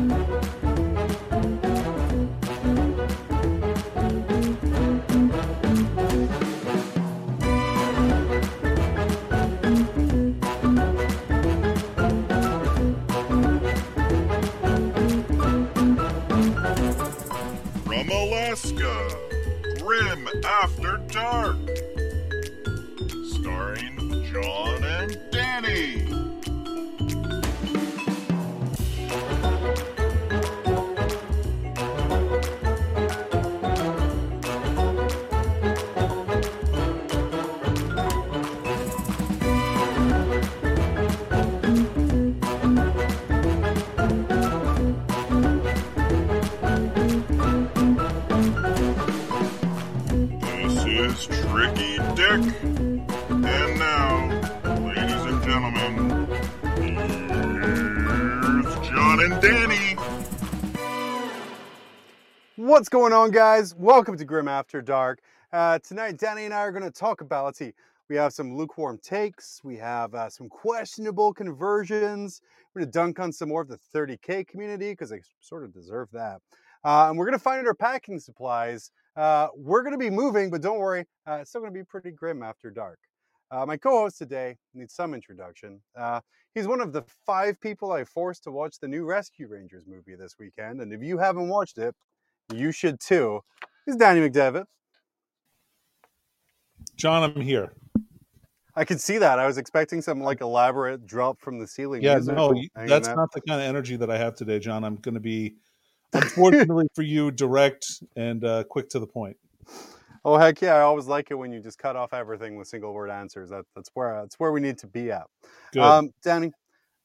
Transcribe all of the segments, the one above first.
From What's going on, guys? Welcome to Grim After Dark. Uh, tonight, Danny and I are going to talk about, let's see, we have some lukewarm takes, we have uh, some questionable conversions, we're going to dunk on some more of the 30K community because they sort of deserve that. Uh, and we're going to find our packing supplies. Uh, we're going to be moving, but don't worry, uh, it's still going to be pretty grim after dark. Uh, my co host today needs some introduction. He's one of the five people I forced to watch the new Rescue Rangers movie this weekend. And if you haven't watched it, you should too. He's Danny McDevitt. John, I'm here. I could see that. I was expecting some like elaborate drop from the ceiling. Yeah, no, that's out. not the kind of energy that I have today, John. I'm going to be, unfortunately for you, direct and uh, quick to the point. Oh heck yeah! I always like it when you just cut off everything with single word answers. That, that's where that's where we need to be at. Good. Um, Danny,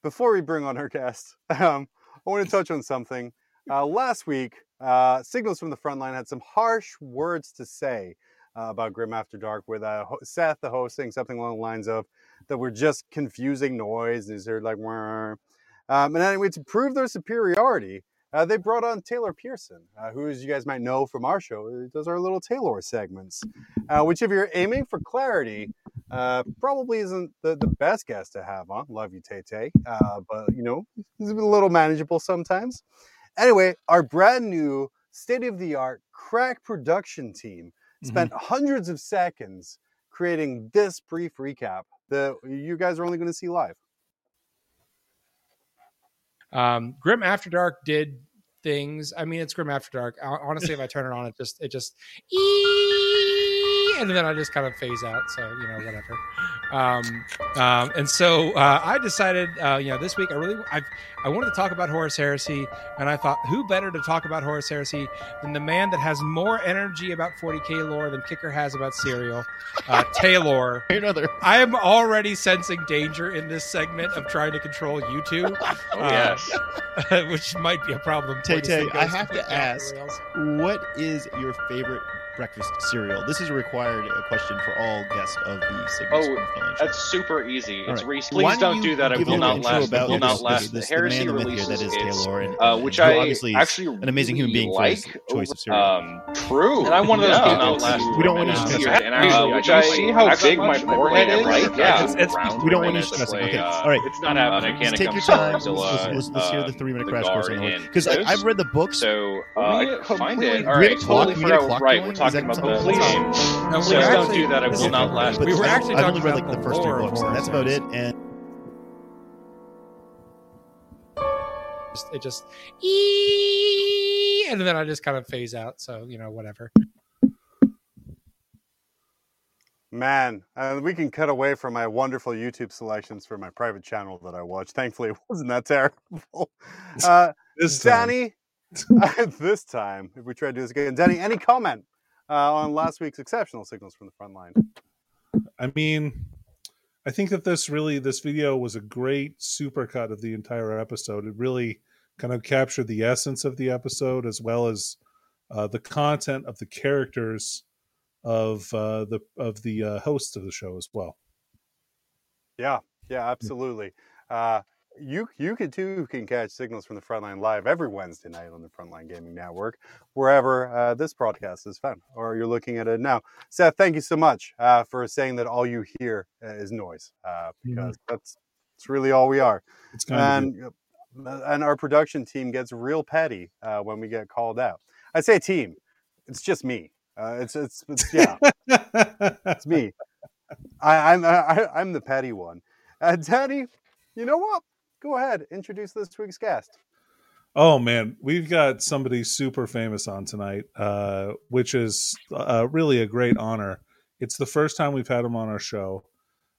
before we bring on our guest, um, I want to touch on something. Uh, last week, uh, Signals from the Frontline had some harsh words to say uh, about Grim After Dark, with uh, Seth, the host, saying something along the lines of that we're just confusing noise. And they're like, "Wah." um, and anyway, to prove their superiority, uh, they brought on Taylor Pearson, uh, who, as you guys might know from our show, does our little Taylor segments, which, if you're aiming for clarity, uh, probably isn't the, the best guest to have on. Love you, Tay Tay. Uh, but, you know, he's a little manageable sometimes. Anyway, our brand new state of the art crack production team spent hundreds of seconds creating this brief recap that you guys are only going to see live. Um, Grim After Dark did things. I mean, it's Grim After Dark. Honestly, if I turn it on, it just it just "Ee," and then I just kind of phase out. So you know, whatever. Um, um, and so uh, I decided, uh, you know, this week I really I I wanted to talk about Horus Heresy, and I thought, who better to talk about Horus Heresy than the man that has more energy about 40k lore than Kicker has about cereal, uh, Taylor. Another. I am already sensing danger in this segment of trying to control YouTube. Oh, Uh, yes. which might be a problem. Tay Tay, I have to ask, what is your favorite breakfast cereal? This is a required uh, question for all guests of the Signals Oh, from the Frontline show. That's super easy. All It's right. Reese. Why Please don't do that. It will not last. It will not last. this- The this Heresy man of myth here that is its, Taylor, and- uh, which who I obviously actually an amazing human being for his choice of cereal. Um, true. And I'm one of those Yeah. people who We don't want to uh, stress yeah, out. and actually, Uh, which I see how big my forehead is. Right, Yeah, it's- it's- we don't want to stress out. Okay, all right. It's not happening. Let's take your time. Let's, let's, let's, let's hear the three-minute crash course on the because I've read the books. So uh, I could find it. All we right, had a clock- totally we had a forgot. clock Right, going? we're Is talking about the something- game. No, Please were don't actually- do that. It will not last. We were actually I've only talking read like about the the first three lore of books, and that's about it. And It just "Ee," and then I just kind of phase out. So you know, whatever. Man, uh, we can cut away from my wonderful YouTube selections for my private channel that I watch. Thankfully, it wasn't that terrible. Uh, This time. Danny, this time, if we try to do this again, Danny, any comment uh, on last week's exceptional signals from the front line? I mean, I think that this really this video was a great supercut of the entire episode. It really kind of captured the essence of the episode as well as uh, the content of the characters of uh, the of the uh, hosts of the show as well. Yeah, yeah, absolutely. Uh, you you can too can catch signals from the frontline live every Wednesday night on the Frontline Gaming Network, wherever uh, this broadcast is found, or you're looking at it now. Seth, thank you so much uh, for saying that all you hear uh, is noise, uh, because that's that's really all we are. It's And and our production team gets real petty uh, when we get called out. I say team, it's just me. Uh, it's, it's it's yeah, it's me. I, I'm I, I'm the petty one. Uh, Danny, you know what? Go ahead, introduce this week's guest. Oh man, we've got somebody super famous on tonight, uh, which is uh, really a great honor. It's the first time we've had him on our show.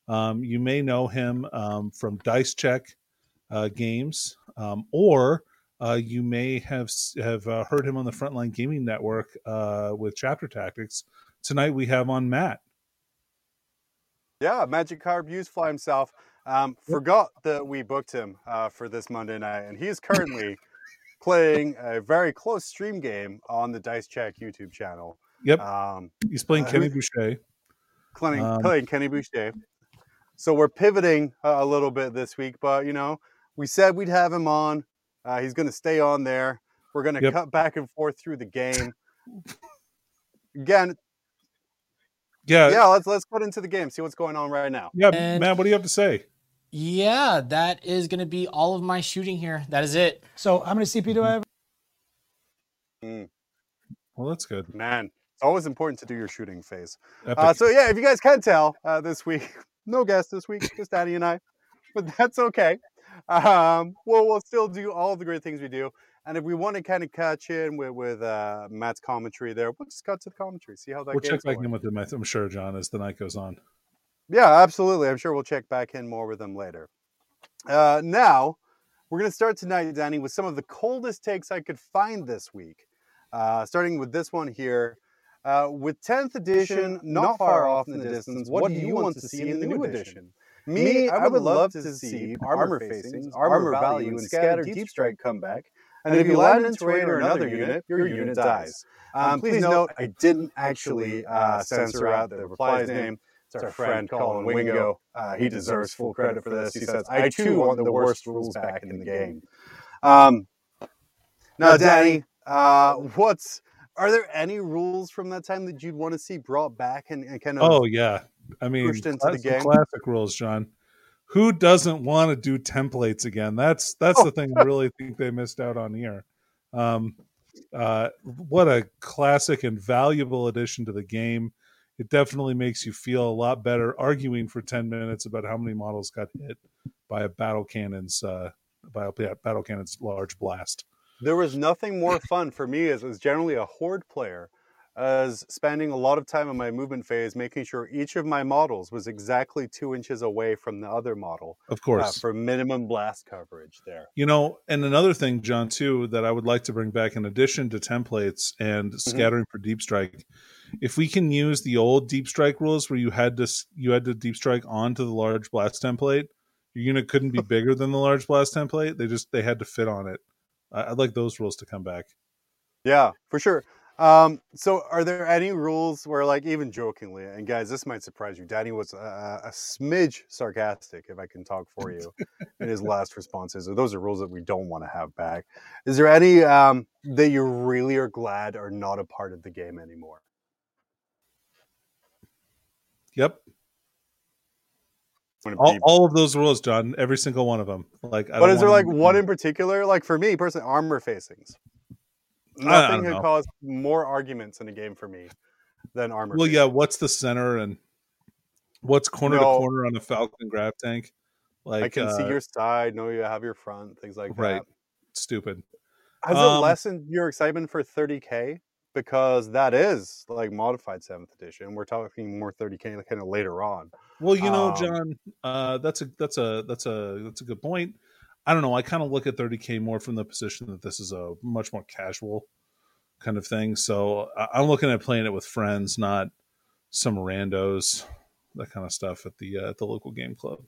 Um, you may know him um, from Dice Check uh, games, um, or uh, you may have have uh, heard him on the Frontline Gaming Network uh, with Chapter Tactics. Tonight we have on Matt. Yeah, Magikarp Used Fly himself. Um, forgot that we booked him uh, for this Monday night, and he is currently playing a very close stream game on the Dice Check YouTube channel. Yep, um, he's playing uh, Kenny Boucher. Playing, um, playing Kenny Boucher. So we're pivoting a little bit this week, but you know, we said we'd have him on. Uh, he's going to stay on there. We're going to yep. cut back and forth through the game. Again, yeah, yeah. Let's let's cut into the game. See what's going on right now. Yeah, and, man. What do you have to say? Yeah, that is going to be all of my shooting here. That is it. So, how many CP do I have? Mm. Well, that's good, man. It's always important to do your shooting phase. Uh, so, yeah, if you guys can tell, uh, this week, no guest this week, just Daddy and I, but that's okay. Um, well, we'll still do all the great things we do. And if we want to kind of catch in with, with uh, Matt's commentary there, we'll just cut to the commentary, see how that we'll check back in with him, I'm sure, John, as the night goes on. Yeah, absolutely. I'm sure we'll check back in more with them later. Uh, now, we're going to start tonight, Danny, with some of the coldest takes I could find this week. Uh, starting with this one here. Uh, with 10th edition not far off in the distance, what do you want to see in the new edition? Me, I would love to see armor facings, armor value, and scattered deep strike come back. And if you land in terrain or another unit, your unit dies. Um, please note, I didn't actually uh, censor out the reply's name. It's our friend Colin Wingo. Uh, he deserves full credit for this. He says, I too want the worst rules back in the game. Um, now, Danny, uh, what's are there any rules from that time that you'd want to see brought back and, and kind of oh yeah i mean pushed into the game classic rules john who doesn't want to do templates again that's that's oh. the thing i really think they missed out on here um uh what a classic and valuable addition to the game it definitely makes you feel a lot better arguing for 10 minutes about how many models got hit by a battle cannon's uh, by a battle cannon's large blast. There was nothing more fun for me as, as generally a horde player as spending a lot of time in my movement phase making sure each of my models was exactly two inches away from the other model. Of course. Uh, for minimum blast coverage there. You know, and another thing, John, too, that I would like to bring back in addition to templates and mm-hmm. scattering mm-hmm. for deep strike if we can use the old deep strike rules where you had to you had to deep strike onto the large blast template, your unit couldn't be bigger than the large blast template. They just they had to fit on it. I'd like those rules to come back. Yeah, for sure. Um, so are there any rules where like even jokingly, and guys, this might surprise you, Danny was a, a smidge sarcastic, if I can talk for you, in his last responses. Those are rules that we don't want to have back. Is there any um, that you really are glad are not a part of the game anymore? Yep. All, all, of those rules, John. Every single one of them. Like, I but is there like one in particular? Like for me personally, armor facings. Nothing could cause more arguments in a game for me than armor. Well, facings. yeah. What's the center and what's corner no, to corner on a Falcon grav tank? Like I can uh, see your side, know you have your front, things like right. that. Stupid. Has um, it lessened your excitement for 30k? Because that is like modified seventh edition. We're talking more 30k kind of later on. Well, you know, um, John, uh, that's a that's a that's a that's a good point. I don't know. I kind of look at 30k more from the position that this is a much more casual kind of thing. So I'm looking at playing it with friends, not some randos, that kind of stuff at the uh, at the local game club.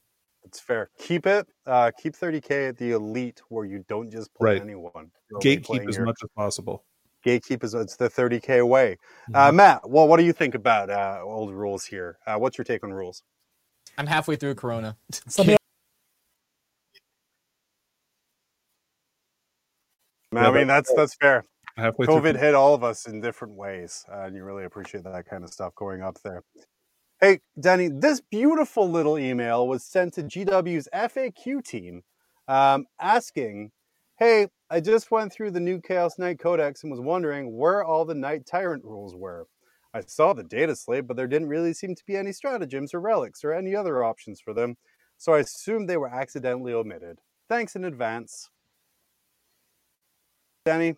It's fair. Keep it. Uh, keep 30k at the elite where you don't just play right. anyone. Gatekeep as your... much as possible gatekeepers it's the 30k way. Uh, mm-hmm. uh, matt well what do you think about uh, old rules here? Uh, what's your take on rules? I'm halfway through corona. I mean that's that's fair. Halfway covid through. hit all of us in different ways uh, and you really appreciate that kind of stuff going up there. Hey danny this beautiful little email was sent to gw's faq team um, asking Hey, I just went through the new Chaos Knight Codex and was wondering where all the Knight Tyrant rules were. I saw the data slate, but there didn't really seem to be any stratagems or relics or any other options for them, so I assumed they were accidentally omitted. Thanks in advance. Danny,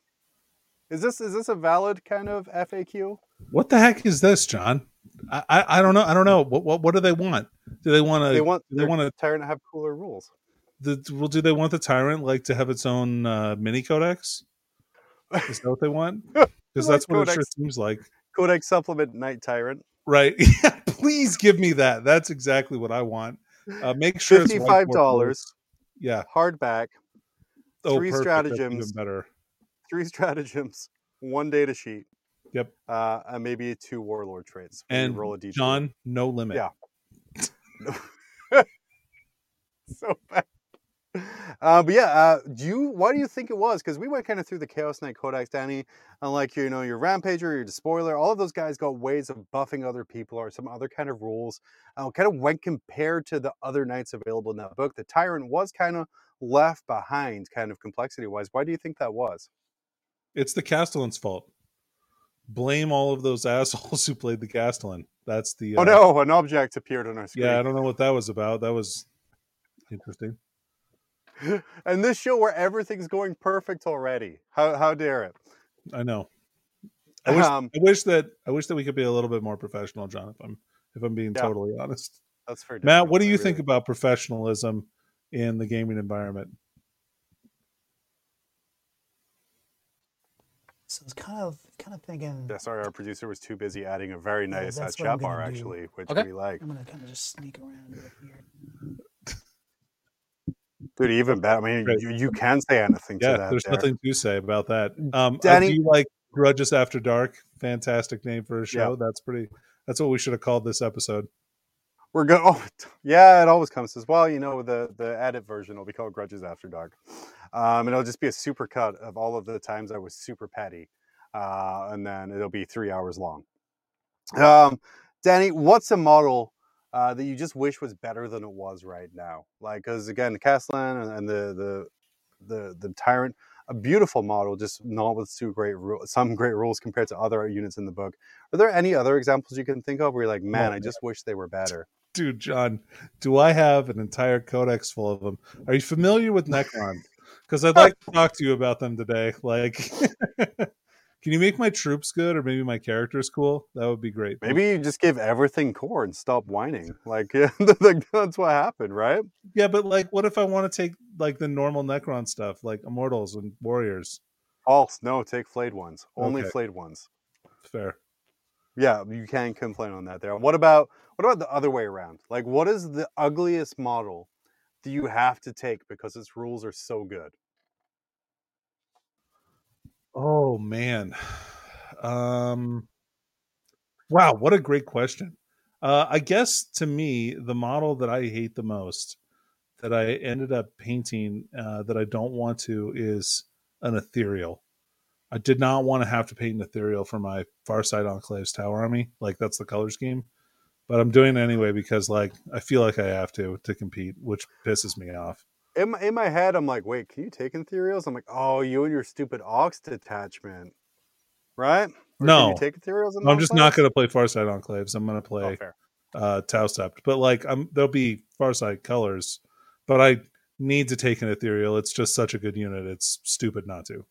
is this is this a valid kind of FAQ? What the heck is this, John? I, I, I don't know. I don't know. What, what what do they want? Do they want to? They want they want to Tyrant to have cooler rules. The well? Do they want the tyrant like to have its own uh, mini codex? Is that what they want? Because that's what it sure seems like. Codex Supplement Knight Tyrant. Right? Yeah. Please give me that. That's exactly what I want. Uh, make sure it's Fifty-five dollars. Yeah. hardback, Oh, Three perfect. Stratagems. Better. three stratagems, one data sheet, Yep. uh, and maybe two warlord traits. And roll a d20. John, no limit. Yeah. so bad. Uh, but yeah, uh, do you? Why do you think it was? Because we went kind of through the Chaos Knight Codex, Danny, and like you know your Rampager, your Despoiler, all of those guys got ways of buffing other people or some other kind of rules. Uh, kind of when compared to the other knights available in that book, the Tyrant was kind of left behind, kind of complexity wise. Why do you think that was? It's the Castellan's fault. Blame all of those assholes who played the Castellan. That's the. Oh uh, no, an object appeared on our screen. Yeah, I don't know what that was about. That was interesting. and this show where everything's going perfect already. How how dare it? I know. I wish, Um, I wish that I wish that we could be a little bit more professional, John. If I'm if I'm being Yeah. totally honest, That's fair. Matt, what do you think about professionalism in the gaming environment? So it's kind of kind of thinking. Yeah, sorry, our producer was too busy adding a very Yeah, nice uh, that's what I'm chat bar, do. actually, which Okay. we like. I'm gonna kind of just sneak around it here. Dude, even better. I mean, Great. you, you can say anything to Yeah, that. there's there. nothing to say about that. Um, Danny- I do like Grudges After Dark. Fantastic name for a show. That's pretty. That's what we should have called this episode. We're going. Oh, yeah, it always comes as well. You know, the the edit version will be called Grudges After Dark, um, and it'll just be a super cut of all of the times I was super petty, uh, and then it'll be three hours long. Um, Danny, what's a model uh, that you just wish was better than it was right now? Like, because again, the Castellan and, and the the the the Tyrant, a beautiful model, just not with too great ru- some great rules compared to other units in the book. Are there any other examples you can think of where you're like, man, I man. just wish they were better? Dude, John, do I have an entire codex full of them? Are you familiar with Necron? Because I'd like to talk to you about them today. Like, can you make my troops good, or maybe my characters cool? That would be great. Maybe you just give everything core and stop whining. Like, yeah, that's what happened, right? Yeah, but like, what if I want to take like the normal Necron stuff, like Immortals and Warriors? False. No, take flayed ones. Only Okay. flayed ones. Fair. Yeah, you can complain on that there. What about what about the other way around? Like, what is the ugliest model that you have to take because its rules are so good? Oh man. Um Wow, what a great question. Uh I guess to me the model that I hate the most that I ended up painting uh that I don't want to is an ethereal. I did not want to have to paint an ethereal for my Farsight Enclave's Tau Army. Like that's the color scheme. But I'm doing it anyway because like I feel like I have to to compete, which pisses me off. In my, in my head, I'm like, wait, can you take ethereals? I'm like, oh, you and your stupid ox detachment, right? Or can No. you take ethereals. In I'm just not going to play Farsight Enclaves. I'm going to play Oh, uh Tau Sept. But like I'm there'll be Farsight colors, but I need to take an ethereal. It's just such a good unit. It's stupid not to.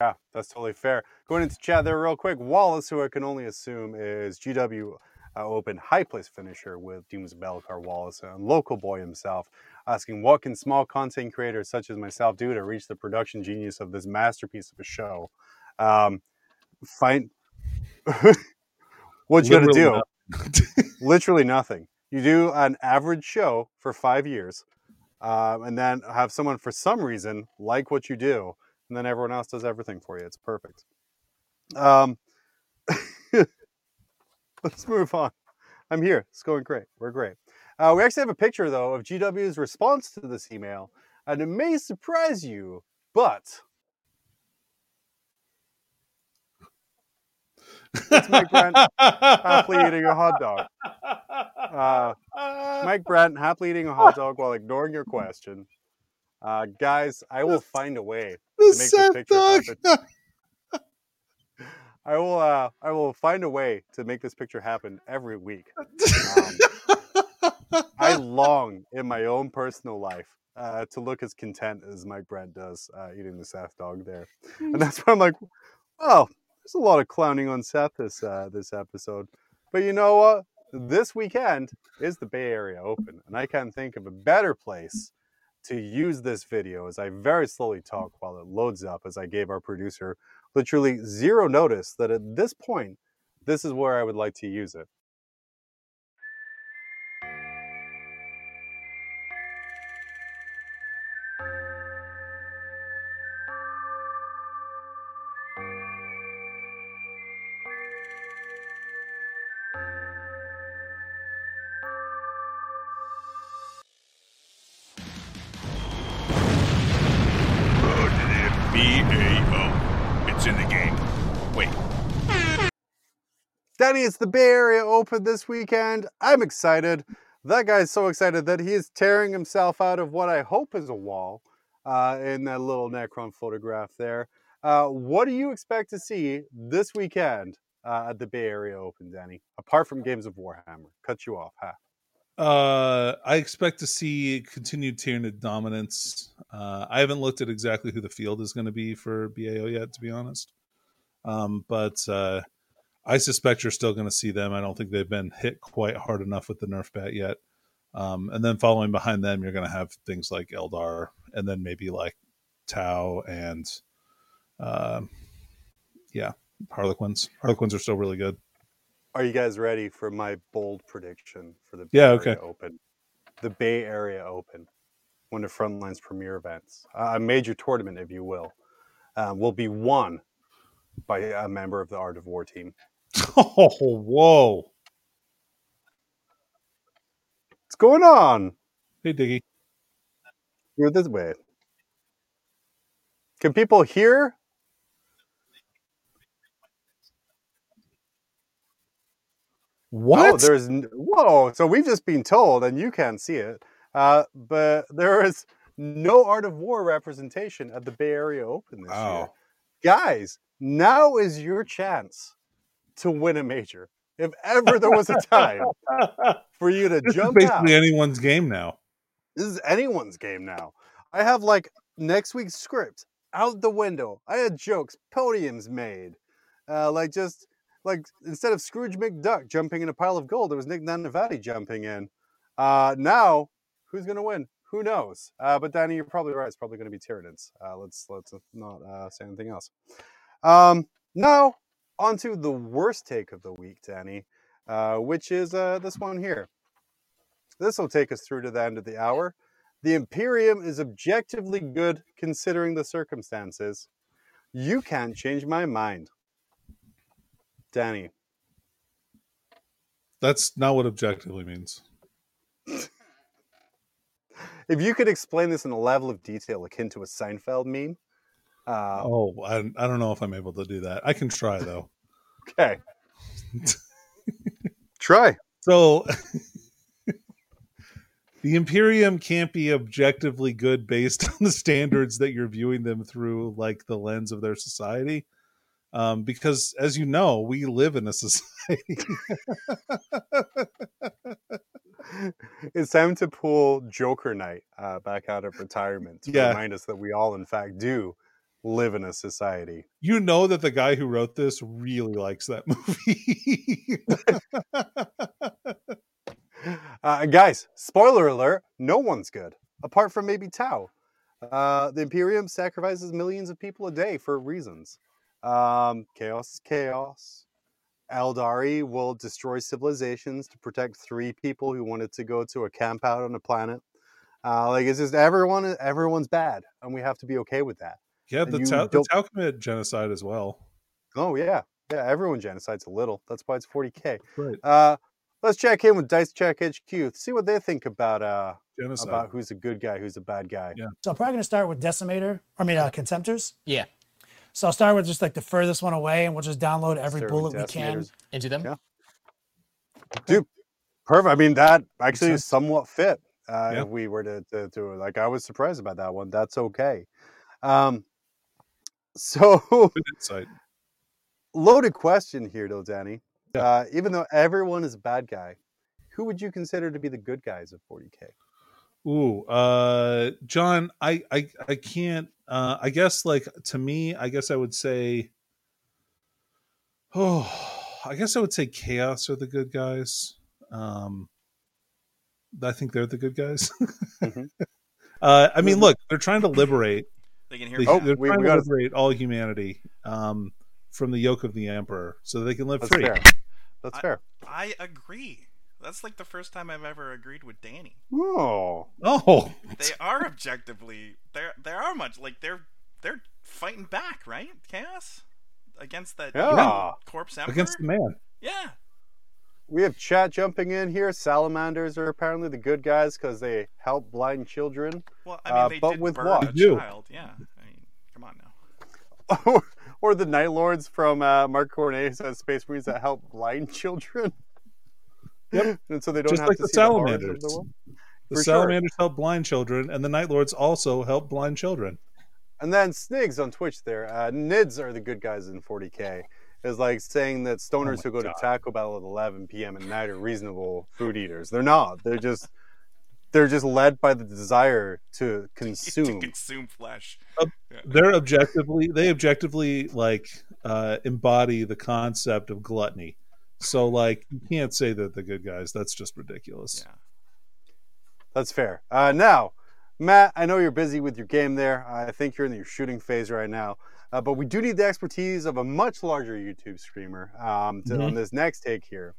Yeah, that's totally fair. Going into chat there real quick, Wallace, who I can only assume is GW uh, Open high place finisher with Doom's Belcar Wallace and local boy himself, asking what can small content creators such as myself do to reach the production genius of this masterpiece of a show? Um, find what you got to do. literally nothing. You do an average show for five years, um, and then have someone for some reason like what you do, and then everyone else does everything for you. It's perfect. Um, let's move on. I'm here. It's going great. We're great. Uh, we actually have a picture though of GW's response to this email, and it may surprise you, but it's Mike Brandt happily eating a hot dog. Uh, Mike Brandt happily eating a hot dog while ignoring your question. Uh, guys, I will find a way The to make this picture dog. happen. I will. Uh, I will find a way to make this picture happen every week. Um, I long in my own personal life uh, to look as content as Mike Brandt does uh, eating the Seth dog there, and that's why I'm like, oh, there's a lot of clowning on Seth this uh, this episode. But you know what? This weekend is the Bay Area Open, and I can't think of a better place to use this video as I very slowly talk while it loads up. As I gave our producer literally zero notice that at this point, this is where I would like to use it. Danny, it's the Bay Area Open this weekend. I'm excited. That guy's so excited that he is tearing himself out of what I hope is a wall uh, in that little Necron photograph there. Uh, what do you expect to see this weekend uh, at the Bay Area Open, Danny? Apart from games of Warhammer, cut you off, huh? Uh, I expect to see continued Tyranid dominance. Uh, I haven't looked at exactly who the field is going to be for BAO yet, to be honest. Um, but uh, I suspect you're still going to see them. I don't think they've been hit quite hard enough with the Nerf bat yet. Um, and then following behind them, you're going to have things like Eldar, and then maybe like Tau and, uh, yeah, Harlequins. Harlequins are still really good. Are you guys ready for my bold prediction for the Bay Yeah, Area okay. Open? The Bay Area Open, one of Frontline's premier events, a major tournament, if you will, uh, will be won by a member of the Art of War team. Oh, whoa. What's going on? Hey, Diggy. You're this way. Can people hear? What? Oh, there's whoa. So we've just been told, and you can't see it, uh, but there is no Art of War representation at the Bay Area Open this year. Guys, now is your chance to win a major. If ever there was a time for you to This is jump out, basically anyone's game now. this is anyone's game now. I have like next week's script out the window. I had jokes, podiums made. Uh, like just like instead of Scrooge McDuck jumping in a pile of gold, it was Nick Nanavati jumping in. Uh, now, who's gonna win? Who knows? Uh, but Danny, you're probably right. It's probably going to be Tyranids. Uh, let's let's not uh, say anything else. Um, now, on to the worst take of the week, Danny, uh, which is uh, this one here. This will take us through to the end of the hour. The Imperium is objectively good considering the circumstances. You can't change my mind. Danny, That's not what objectively means. if you could explain this in a level of detail akin to a Seinfeld meme. Uh, Oh, I, I don't know if I'm able to do that. I can try though. okay. Try. So the Imperium can't be objectively good based on the standards that you're viewing them through, like the lens of their society. Um, because as you know, we live in a society. it's time to pull Joker Night uh, back out of retirement to Yeah. remind us that we all, in fact, do live in a society. you know that the guy who wrote this really likes that movie. Uh, guys, spoiler alert: no one's good, apart from maybe Tau. Uh, the Imperium sacrifices millions of people a day for reasons. Um, chaos is chaos. Eldari will destroy civilizations to protect three people who wanted to go to a camp out on a planet. Uh, like it's just everyone, everyone's bad, and we have to be okay with that. Yeah, the you Tau, the don't- Tau commit genocide as well. Oh yeah, yeah. Everyone genocides a little. That's why it's 40k. Right. Uh, let's check in with Dice Check HQ. See what they think about uh Genocide. about who's a good guy, who's a bad guy. Yeah. So I'm probably going to start with Decimator. I mean, uh, Contemptors. Yeah, So I'll start with just like the furthest one away, and we'll just download every Start bullet we can. Into them. Yeah. Perfect. I mean, that actually is somewhat fit. Uh, Yeah. If we were to, to to like, I was surprised about that one. That's okay. Um, so loaded question here, though, Danny. Yeah. Uh, even though everyone is a bad guy, who would you consider to be the good guys of 40k? Ooh, uh, John, I, I, I can't. Uh, I guess, like to me, I guess I would say. Oh, I guess I would say Chaos are the good guys. Um, I think they're the good guys. Mhm. uh, I mean, Mhm. look, they're trying to liberate. They can hear They, me Oh, now. they're we- trying we to gotta- liberate all humanity um, from the yoke of the emperor, so they can live That's free. fair. That's I- fair. I agree. That's like the first time I've ever agreed with Danny. Oh, Oh, They are objectively they're they are much like they're they're fighting back, right? Chaos against that Yeah. corpse emperor. against the man. yeah, we have chat jumping in here. Salamanders are apparently the good guys because they help blind children. well, I mean Uh, they but did with burn what? a child. Yeah, I mean, come on now. or the Night Lords from uh, Mark Cornet says Space Marines that help blind children. Yep. and so they don't Just have like to the see salamanders. the world. The For sure. salamanders help blind children, and the night lords also help blind children. And then Snigs on Twitch there. Uh, Nids are the good guys in 40k. Is like saying that stoners my who go God. to Taco Bell at 11 p.m. at night are reasonable food eaters. They're not. They're just they're just led by the desire to to consume. consume flesh. They're objectively they objectively like uh, embody the concept of gluttony. So like you can't say that the good guys. That's just ridiculous. Yeah. That's fair. Uh, now, Matt, I know you're busy with your game there. I think you're in your shooting phase right now. Uh, but we do need the expertise of a much larger YouTube streamer um, to, on this next take here.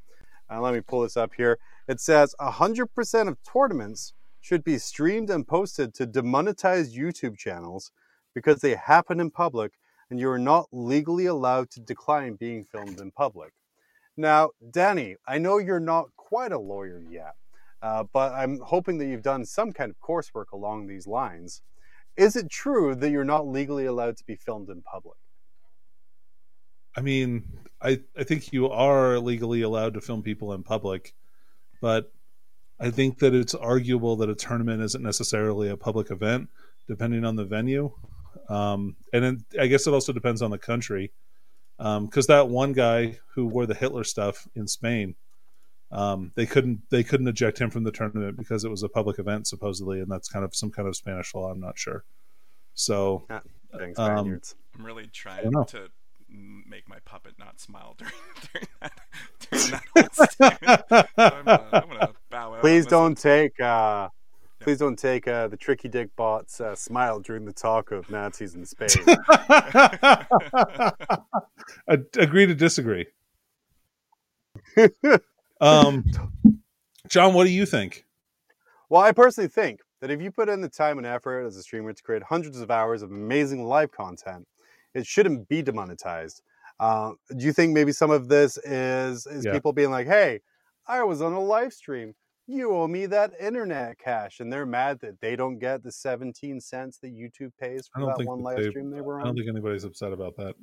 Uh, let me pull this up here. It says 100% of tournaments should be streamed and posted to demonetized YouTube channels because they happen in public and you are not legally allowed to decline being filmed in public. Now, Danny, I know you're not quite a lawyer yet, uh, but I'm hoping that you've done some kind of coursework along these lines. Is it true that you're not legally allowed to be filmed in public? I mean, I I think you are legally allowed to film people in public, but I think that it's arguable that a tournament isn't necessarily a public event, depending on the venue. Um, and then I guess it also depends on the country, because that one guy who wore the Hitler stuff in Spain, um, they couldn't they couldn't eject him from the tournament because it was a public event supposedly, and that's kind of some kind of Spanish law. I'm not sure. So Dang Um, I'm really trying to make my puppet not smile during, during that during that whole statement. So I'm, uh, I'm gonna bow out. please on don't take uh, please don't take uh, the tricky dick bot's uh, smile during the talk of Nazis in Spain. Agree to disagree. Um, John, what do you think? well, I personally think that if you put in the time and effort as a streamer to create hundreds of hours of amazing live content, it shouldn't be demonetized. Uh, do you think maybe some of this is is Yeah. people being like, "Hey, I was on a live stream. You owe me that internet cash," and they're mad that they don't get the 17 cents that YouTube pays for that one live stream they were I don't think anybody's upset about that.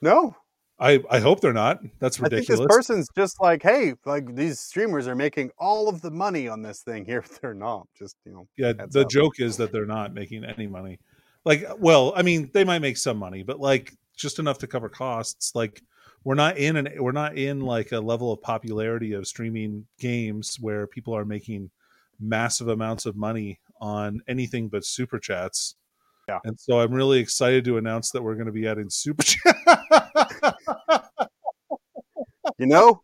no, I, I hope they're not. That's I think ridiculous. this person's just like, "Hey, like these streamers are making all of the money on this thing here. They're not. Just you know, yeah, the up. joke is that they're not making any money. Like, well, I mean, they might make some money, but like just enough to cover costs. Like, we're not in an we're not in like a level of popularity of streaming games where people are making massive amounts of money on anything but super chats. Yeah. And so I'm really excited to announce that we're going to be adding super chat. You know,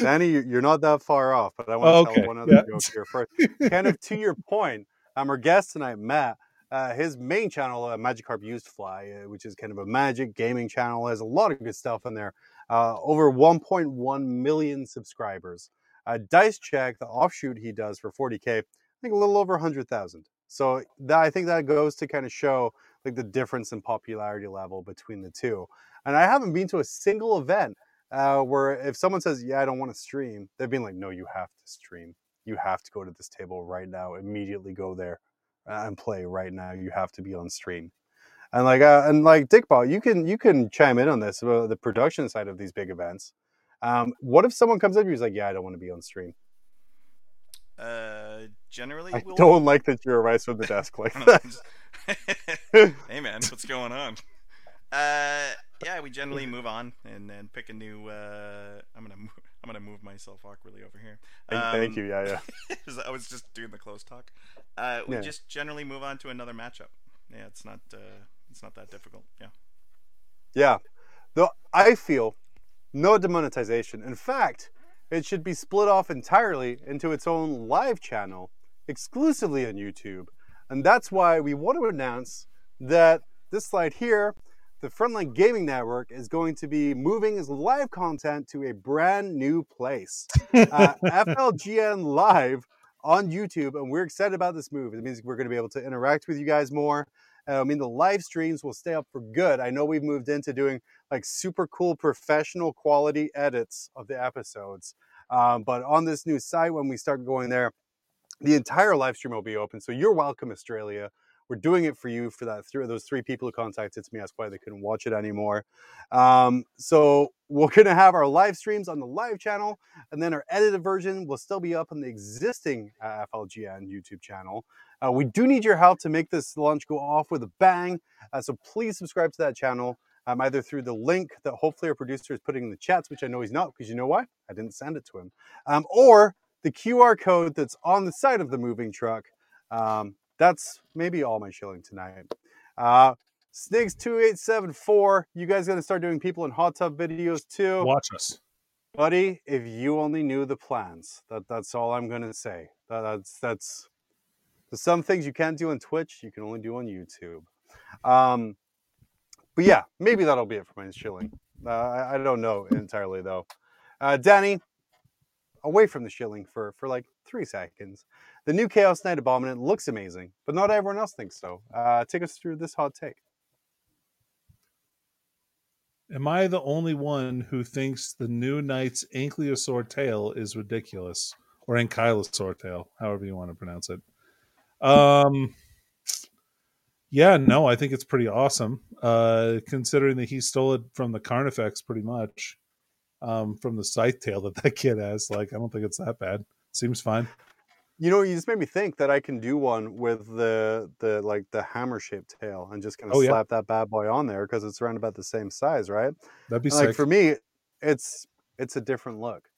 Danny, you- you're not that far off, but I want to Okay, tell one other yeah. joke here first. kind of to your point, um, our guest tonight, Matt, uh, his main channel, uh, Magikarp Used Fly, uh, which is kind of a magic gaming channel, has a lot of good stuff in there. Uh, over 1.1 million subscribers. Uh, Dice Check, the offshoot he does for 40k, I think a little over 100,000. So that, I think that goes to kind of show like the difference in popularity level between the two. And I haven't been to a single event uh, where if someone says, "Yeah, I don't want to stream," they've been like, "No, you have to stream. You have to go to this table right now. Immediately go there uh, and play right now. You have to be on stream." And like, uh, and like Dickball, you can you can chime in on this about the production side of these big events. Um, what if someone comes up to you and is like, "Yeah, I don't want to be on stream." Uh, generally, I we'll... don't like that you're arise from the desk like that. hey man, what's going on? Uh, yeah, we generally move on and then pick a new. Uh, I'm gonna move, I'm gonna move myself awkwardly over here. Thank- thank Um, you, yeah, yeah. I was just doing the close talk. Uh, we Yeah. just generally move on to another matchup. Yeah, it's not. Uh, it's not that difficult. Yeah. Yeah. Though I feel no demonetization. In fact, it should be split off entirely into its own live channel exclusively on YouTube. And that's why we want to announce that this slide here, the Frontline Gaming Network, is going to be moving its live content to a brand new place. Uh, FLGN Live on YouTube, and we're excited about this move. It means we're going to be able to interact with you guys more. Uh, I mean, the live streams will stay up for good. I know we've moved into doing like super cool professional quality edits of the episodes. Um, but on this new site, when we start going there, the entire live stream will be open. So you're welcome, Australia. We're doing it for you for that three those three people who contacted me. That's why they couldn't watch it anymore. Um, so we're gonna have our live streams on the live channel, and then our edited version will still be up on the existing uh, FLGN YouTube channel. Uh, we do need your help to make this launch go off with a bang. Uh, so please subscribe to that channel, um, either through the link that hopefully our producer is putting in the chats, which I know he's not, because you know why? I didn't send it to him. Um, or the QR code that's on the side of the moving truck. Um, that's maybe all my shilling tonight. Uh, Snigs2874, you guys gonna start doing people in hot tub videos too. Watch us. Buddy, if you only knew the plans, that, that's all I'm going to say. That, that's, that's, some things you can't do on Twitch, you can only do on YouTube. Um, but yeah, maybe that'll be it for my shilling. Uh, I, I don't know entirely though. Uh, Danny, away from the shilling for, for like three seconds. The new Chaos Knight Abominant looks amazing, but not everyone else thinks so. Uh, take us through this hot take. Am I the only one who thinks the new knight's ankylosaur tail is ridiculous, or ankylosaur tail, however you want to pronounce it? Um, yeah, no, I think it's pretty awesome. Uh, considering that he stole it from the Carnifex, pretty much, um, from the scythe tail that that kid has. Like, I don't think it's that bad. Seems fine. You know, you just made me think that I can do one with the the like the hammer shaped tail and just kind of Oh, yeah. slap that bad boy on there because it's around about the same size, right? That'd be And, like for me, it's it's a different look.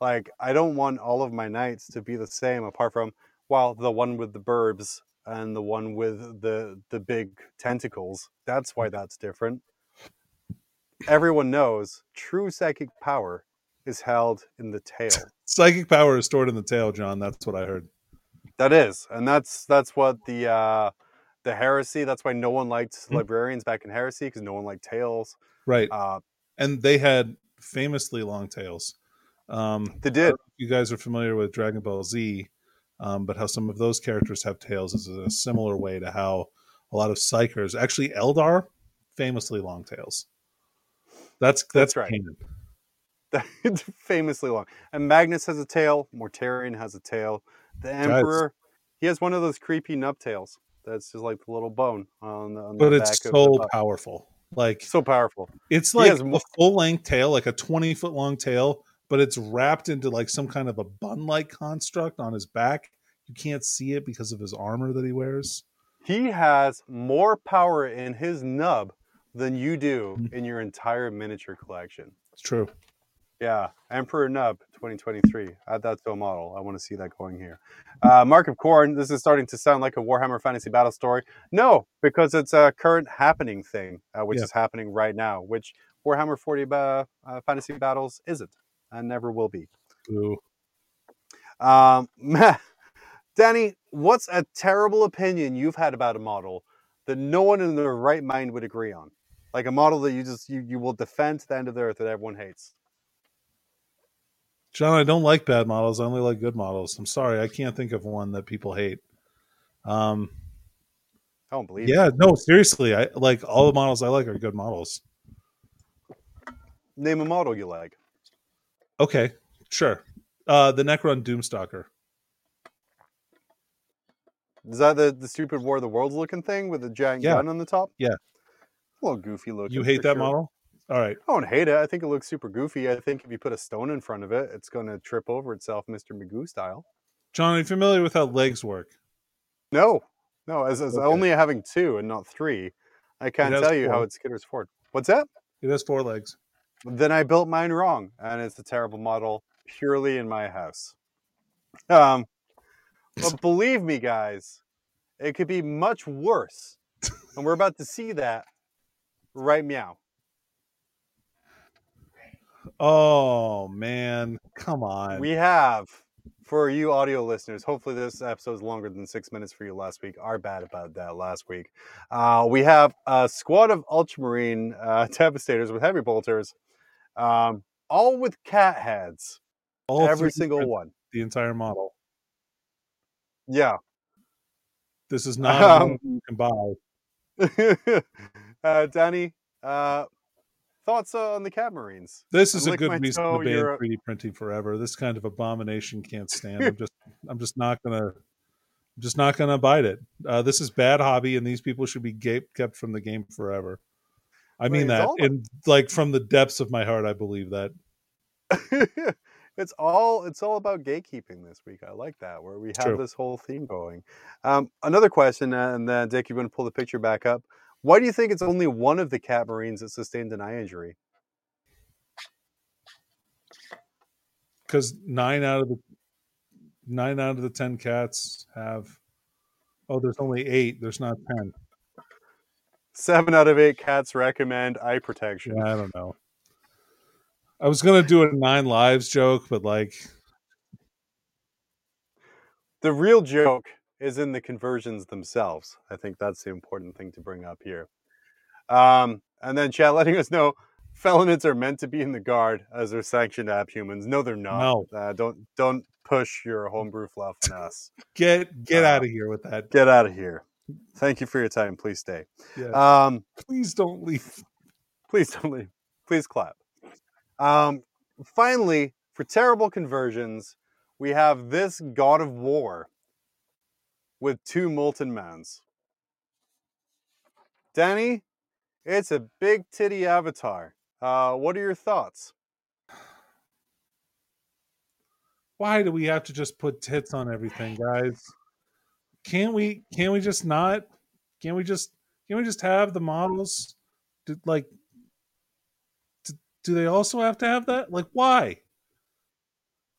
Like I don't want all of my knights to be the same, apart from well, the one with the burbs and the one with the the big tentacles. That's why that's different. Everyone knows true psychic power is held in the tail. Psychic power is stored in the tail, John. That's what I heard. That is, and that's that's what the uh, the heresy. That's why no one liked Hmm. librarians back in heresy because no one liked tails. Right. Uh, and they had famously long tails. Um, They did. You guys are familiar with Dragon Ball Z, um, but how some of those characters have tails is a similar way to how a lot of psykers, actually Eldar, famously long tails. That's that's, That's right. It's famously long. And Magnus has a tail. Mortarion has a tail. The Emperor, he has one of those creepy nub tails. That's just like the little bone on the, on But the it's back of so powerful. Like so powerful. It's like has a full length tail, like a 20 foot long tail, but it's wrapped into like some kind of a bun like construct on his back. You can't see it because of his armor that he wears. He has more power in his nub than you do Mm-hmm. in your entire miniature collection. It's true. Yeah, Emperor Nub 2023. Add that to a model. I want to see that going here. Uh, Mark of Corn, this is starting to sound like a Warhammer Fantasy Battle story. No, because it's a current happening thing, uh, which Yeah. is happening right now, which Warhammer 40 ba- uh, Fantasy Battles isn't and never will be. Ooh. Um, Danny, what's a terrible opinion you've had about a model that no one in their right mind would agree on? Like a model that you just you, you will defend to the end of the earth that everyone hates. John, I don't like bad models. I only like good models. I'm sorry. I can't think of one that people hate. Um, I don't believe yeah, it. no, seriously. I like all the models I like are good models. Name a model you like. Okay, sure. Uh, the Necron Doomstalker. Is that the, the stupid War of the Worlds looking thing with the giant Yeah. gun on the top? Yeah. A little goofy looking. You hate that sure. model? All right. I don't hate it. I think it looks super goofy. I think if you put a stone in front of it, it's going to trip over itself, Mr. Magoo style. John, are you familiar with how legs work? No, no. As, as Okay. only having two and not three, I can't tell you how it skitters forward. What's that? It has four legs. Then I built mine wrong, and it's a terrible model purely in my house. Um, but believe me, guys, it could be much worse, and we're about to see that right meow. Oh man, come on. We have for you audio listeners. Hopefully, this episode is longer than six minutes for you last week. Are bad about that last week. Uh, we have a squad of Ultramarine uh, Devastators with heavy bolters, um, all with cat heads. All every single one. The entire model. Yeah. This is not Um, you can buy. uh, Danny, uh, thoughts on the Cat Marines? This is a good reason toe, to ban you're a- 3D printing forever. This kind of abomination can't stand. I'm just, I'm just not gonna, I'm just not gonna bite it. Uh, this is bad hobby, and these people should be kept from the game forever. I mean that, all and like from the depths of my heart, I believe that. it's all it's all about gatekeeping this week. I like that where we have True. this whole theme going. Um, another question, uh, and then Dick, you're going to pull the picture back up. Why do you think it's only one of the Cat Marines that sustained an eye injury? because nine out of the nine out of the ten cats have. Oh, there's only eight. There's not ten. Seven out of eight cats recommend eye protection. Yeah, I don't know. I was gonna do a nine lives joke, but like, The real joke is in the conversions themselves. I think that's the important thing to bring up here. Um, and then chat letting us know felinids are meant to be in the guard as they're sanctioned app humans. No, they're not. No. Uh, don't don't push your homebrew fluff on us. get get Uh, out of here with that. Get out of here. Thank you for your time. Please stay. Yeah. Um, Please don't leave. please don't leave. Please clap. Um, finally, for terrible conversions, we have this god of war with two molten mounds. Danny, it's a big titty avatar. Uh, what are your thoughts? Why do we have to just put tits on everything, guys? Can't we? Can't we just not? Can't we just? Can't we just have the models? Do, like, do, do they also have to have that? Like, why?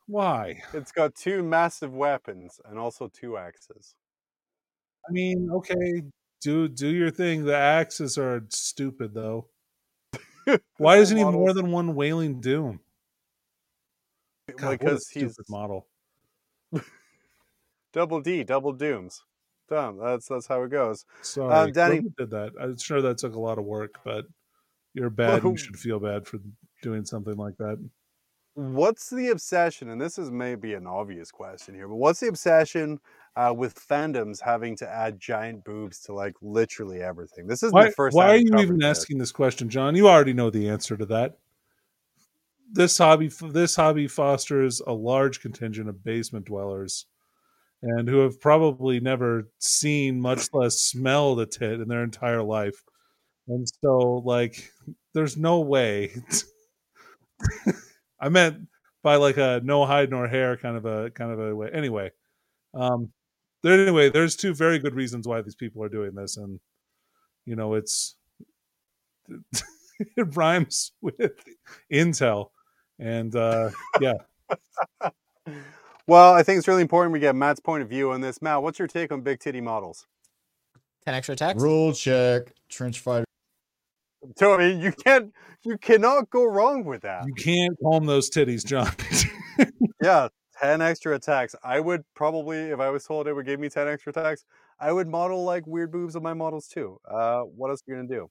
Why? It's got two massive weapons and also two axes. I mean, okay, do do your thing. The axes are stupid though. Why whole isn't he more than one Wailing Doom? God, because stupid he's model. double D, double dooms. Dumb. That's that's how it goes. Sorry, Um, Danny- whoever did that. I'm sure that took a lot of work, but you're bad. You should feel bad for doing something like that. What's the obsession? And this is maybe an obvious question here, but what's the obsession uh, with fandoms having to add giant boobs to like literally everything? This is the first. why are you even this. asking this question, John? You already know the answer to that. This hobby, this hobby fosters a large contingent of basement dwellers, and who have probably never seen, much less smelled a tit in their entire life. And so, like, there's no way. I meant by like a no hide nor hair kind of a kind of a way. Anyway, um, there anyway, there's two very good reasons why these people are doing this, and you know, it's it rhymes with intel, and uh, yeah, Well, I think it's really important we get Matt's point of view on this. Matt, what's your take on big titty models? 10 extra attacks. Rule check. Trench fighter. Tony, you can't, you cannot go wrong with that. you can't calm those titties, John. Yeah, 10 extra attacks. I would probably, if I was told it would give me 10 extra attacks, I would model like weird boobs on my models too. Uh, what else are you going to do?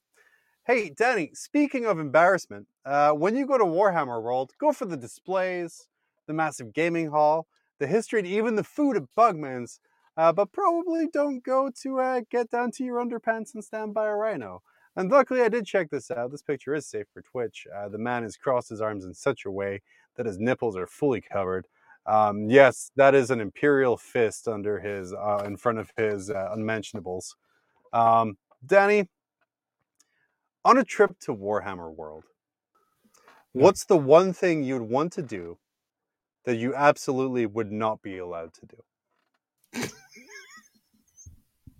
Hey, Danny, speaking of embarrassment, uh, when you go to Warhammer World, go for the displays, the massive gaming hall, the history, and even the food at Bugman's, uh, but probably don't go to uh, get down to your underpants and stand by a rhino. And luckily, I did check this out. This picture is safe for Twitch. Uh, the man has crossed his arms in such a way that his nipples are fully covered. Um, yes, that is an imperial fist under his, uh, in front of his uh, unmentionables. Um, Danny, on a trip to Warhammer World, what's the one thing you'd want to do that you absolutely would not be allowed to do?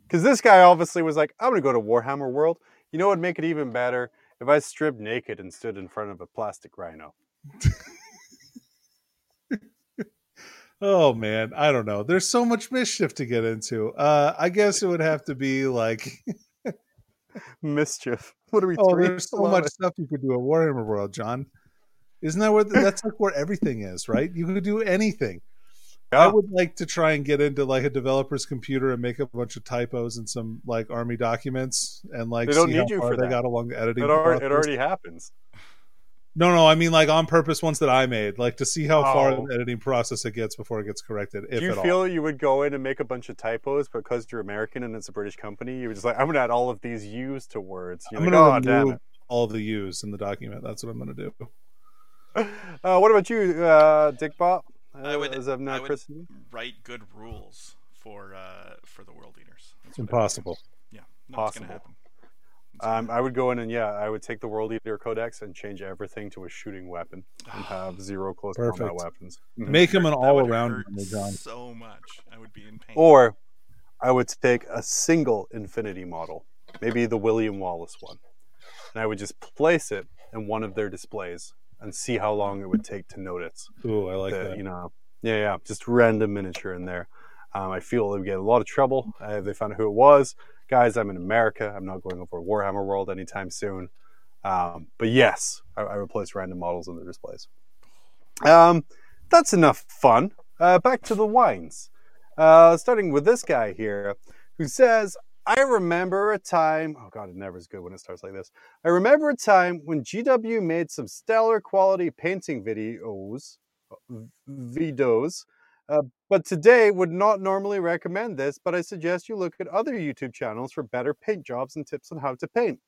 Because this guy obviously was like, I'm going to go to Warhammer World. You know what would make it even better? If I stripped naked and stood in front of a plastic rhino. Oh man, I don't know. There's so much mischief to get into. Uh I guess it would have to be like mischief. What are we? Oh, there's so much it? stuff you could do at Warhammer World, John. Isn't that where that's like where everything is, right? You could do anything. Yeah. I would like to try and get into like a developer's computer and make a bunch of typos and some like army documents and like they don't need you for they that. got along the editing. It, already, it already happens. No, no, I mean like on purpose ones that I made, like to see how oh. far the editing process it gets before it gets corrected. Do you feel all. you would go in and make a bunch of typos because you're American and it's a British company? You would just like, I'm gonna add all of these U's to words. You're I'm like, gonna oh, remove all the U's in the document. That's what I'm gonna do. Uh, what about you, uh, Dick Bop? Uh, I would, as of now, I would Chris? write good rules for uh, for the World Eaters. That's impossible. Yeah, no, possible. Um, I would go in and yeah, I would take the World Eater Codex and change everything to a shooting weapon and have zero close Perfect. combat weapons. Mm-hmm. Make him an all-around John. So much, I would be in pain. Or I would take a single Infinity model, maybe the William Wallace one, and I would just place it in one of their displays and see how long it would take to notice. Ooh, I like the, that. You know, yeah, yeah, just random miniature in there. Um, I feel they would get a lot of trouble uh, if they found out who it was guys, I'm in America. I'm not going over Warhammer World anytime soon. Um, but yes, I, I replace random models in the displays. Um, that's enough fun. Uh, back to the wines. Uh, starting with this guy here, who says, I remember a time, oh god, it never is good when it starts like this. I remember a time when GW made some stellar quality painting videos, videos uh, but today would not normally recommend this, but I suggest you look at other YouTube channels for better paint jobs and tips on how to paint.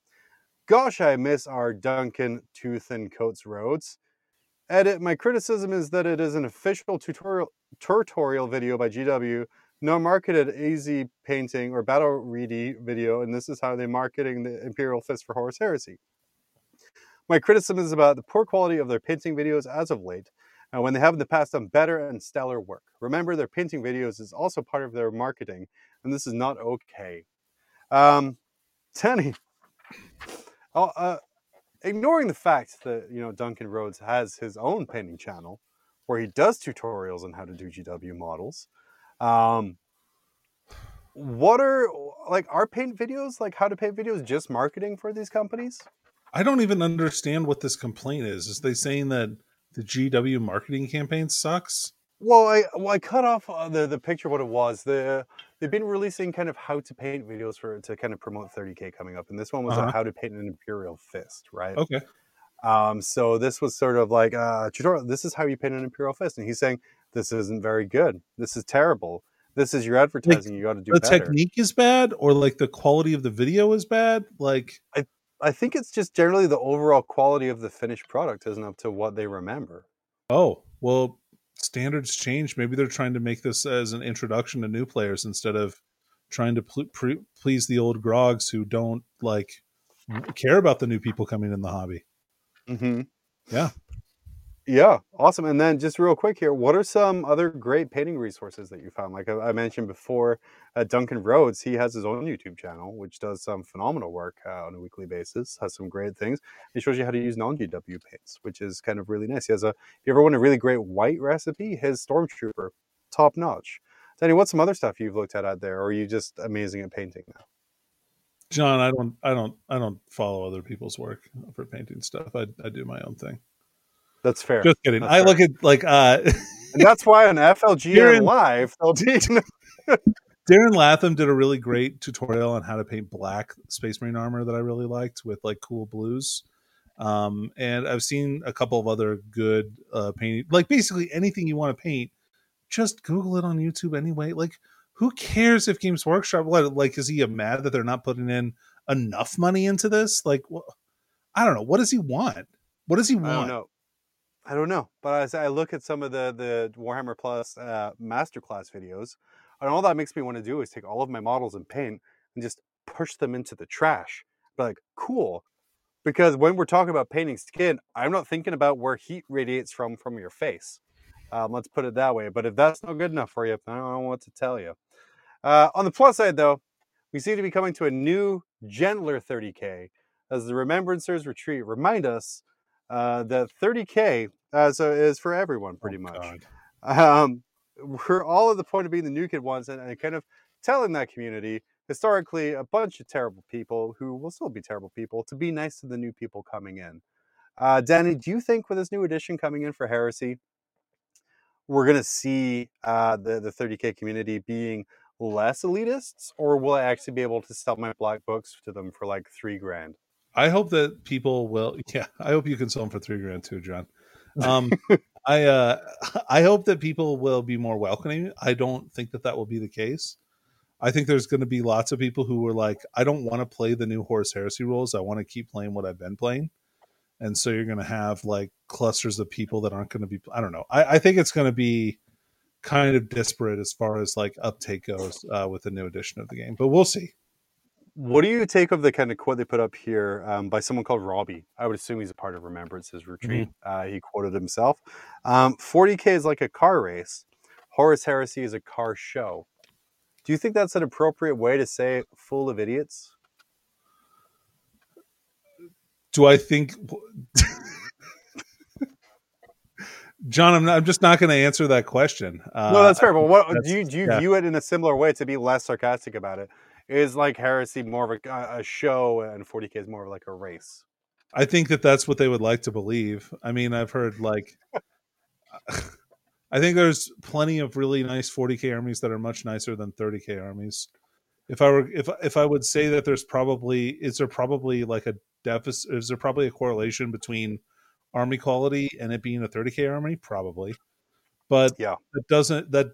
Gosh, I miss our Duncan Two Thin Coats Rhodes. Edit, my criticism is that it is an official tutorial, tutorial video by GW, no marketed easy painting or battle ready video, and this is how they're marketing the Imperial Fist for Horus Heresy. My criticism is about the poor quality of their painting videos as of late, uh, when they have in the past done better and stellar work. Remember, their painting videos is also part of their marketing, and this is not okay. Um, Tenny, oh, uh, ignoring the fact that you know Duncan Rhodes has his own painting channel where he does tutorials on how to do GW models. Um, what are like our paint videos, like how to paint videos, just marketing for these companies? I don't even understand what this complaint is. Is they saying that the GW marketing campaign sucks. Well, I well I cut off uh, the the picture what it was. The they've been releasing kind of how to paint videos for to kind of promote 30k coming up, and this one was uh-huh. how to paint an imperial fist, right? Okay. Um, so this was sort of like uh, tutorial. This is how you paint an imperial fist, and he's saying this isn't very good. This is terrible. This is your advertising. Like, you got to do better. the better. technique is bad, or like the quality of the video is bad. Like I I think it's just generally the overall quality of the finished product isn't up to what they remember. Oh, well, standards change. Maybe they're trying to make this as an introduction to new players instead of trying to pl- pre- please the old grogs who don't like care about the new people coming in the hobby. Mm-hmm. Yeah. Yeah, awesome. And then just real quick here, what are some other great painting resources that you found? Like I mentioned before, uh, Duncan Rhodes, he has his own YouTube channel, which does some phenomenal work uh, on a weekly basis, has some great things. He shows you how to use non-GW paints, which is kind of really nice. He has a, if you ever want a really great white recipe, his Stormtrooper, top notch. Danny, what's some other stuff you've looked at out there, or are you just amazing at painting now? John, I don't, I don't, I don't follow other people's work for painting stuff. I, I do my own thing. That's fair. Just kidding. That's I fair. look at like uh and that's why on FLG Darren, Live they'll. Darren Latham did a really great tutorial on how to paint black Space Marine armor that I really liked with like cool blues. Um, and I've seen a couple of other good uh, painting, like basically anything you want to paint, just Google it on YouTube anyway. Like, who cares if Games Workshop? What, like, is he mad that they're not putting in enough money into this? Like, well, I don't know. What does he want? What does he want? I don't know. But as I look at some of the the Warhammer Plus uh, masterclass videos, and all that makes me want to do is take all of my models and paint and just push them into the trash. Be like, cool, because when we're talking about painting skin, I'm not thinking about where heat radiates from from your face. Um, let's put it that way. But if that's not good enough for you, I don't know what to tell you. Uh, on the plus side, though, we seem to be coming to a new, gentler 30K as the Remembrancers Retreat remind us uh, that 30K uh, so is for everyone, pretty Oh, much. Um, we're all at the point of being the new kid ones and, and kind of telling that community, historically, a bunch of terrible people who will still be terrible people, to be nice to the new people coming in. Uh, Danny, do you think with this new edition coming in for Heresy, we're going to see uh, the, the 30K community being less elitists, or will I actually be able to sell my black books to them for like three grand? I hope that people will. Yeah, I hope you can sell them for three grand too, John. Um, I uh, I hope that people will be more welcoming. I don't think that that will be the case. I think there's going to be lots of people who were like, I don't want to play the new Horus Heresy rules. I want to keep playing what I've been playing. And so you're going to have like clusters of people that aren't going to be. I don't know. I, I think it's going to be kind of disparate as far as like uptake goes uh, with the new edition of the game, but we'll see. What do you take of the kind of quote they put up here um, by someone called Robbie? I would assume he's a part of Remembrancers Retreat. Uh, he quoted himself. Um, 40K is like a car race, Horus Heresy is a car show. Do you think that's an appropriate way to say full of idiots? do I think John, I'm, not, I'm just not going to answer that question. Uh, no, that's fair. But what do you do? You yeah. view it in a similar way to be less sarcastic about it? Is like heresy more of a, a show, and 40k is more of like a race? I think that that's what they would like to believe. I mean, I've heard like, I think there's plenty of really nice 40k armies that are much nicer than 30k armies. If I were, if if I would say that there's probably, is there probably like a deficit? Is there probably a correlation between army quality and it being a 30k army? Probably, but Yeah. that doesn't that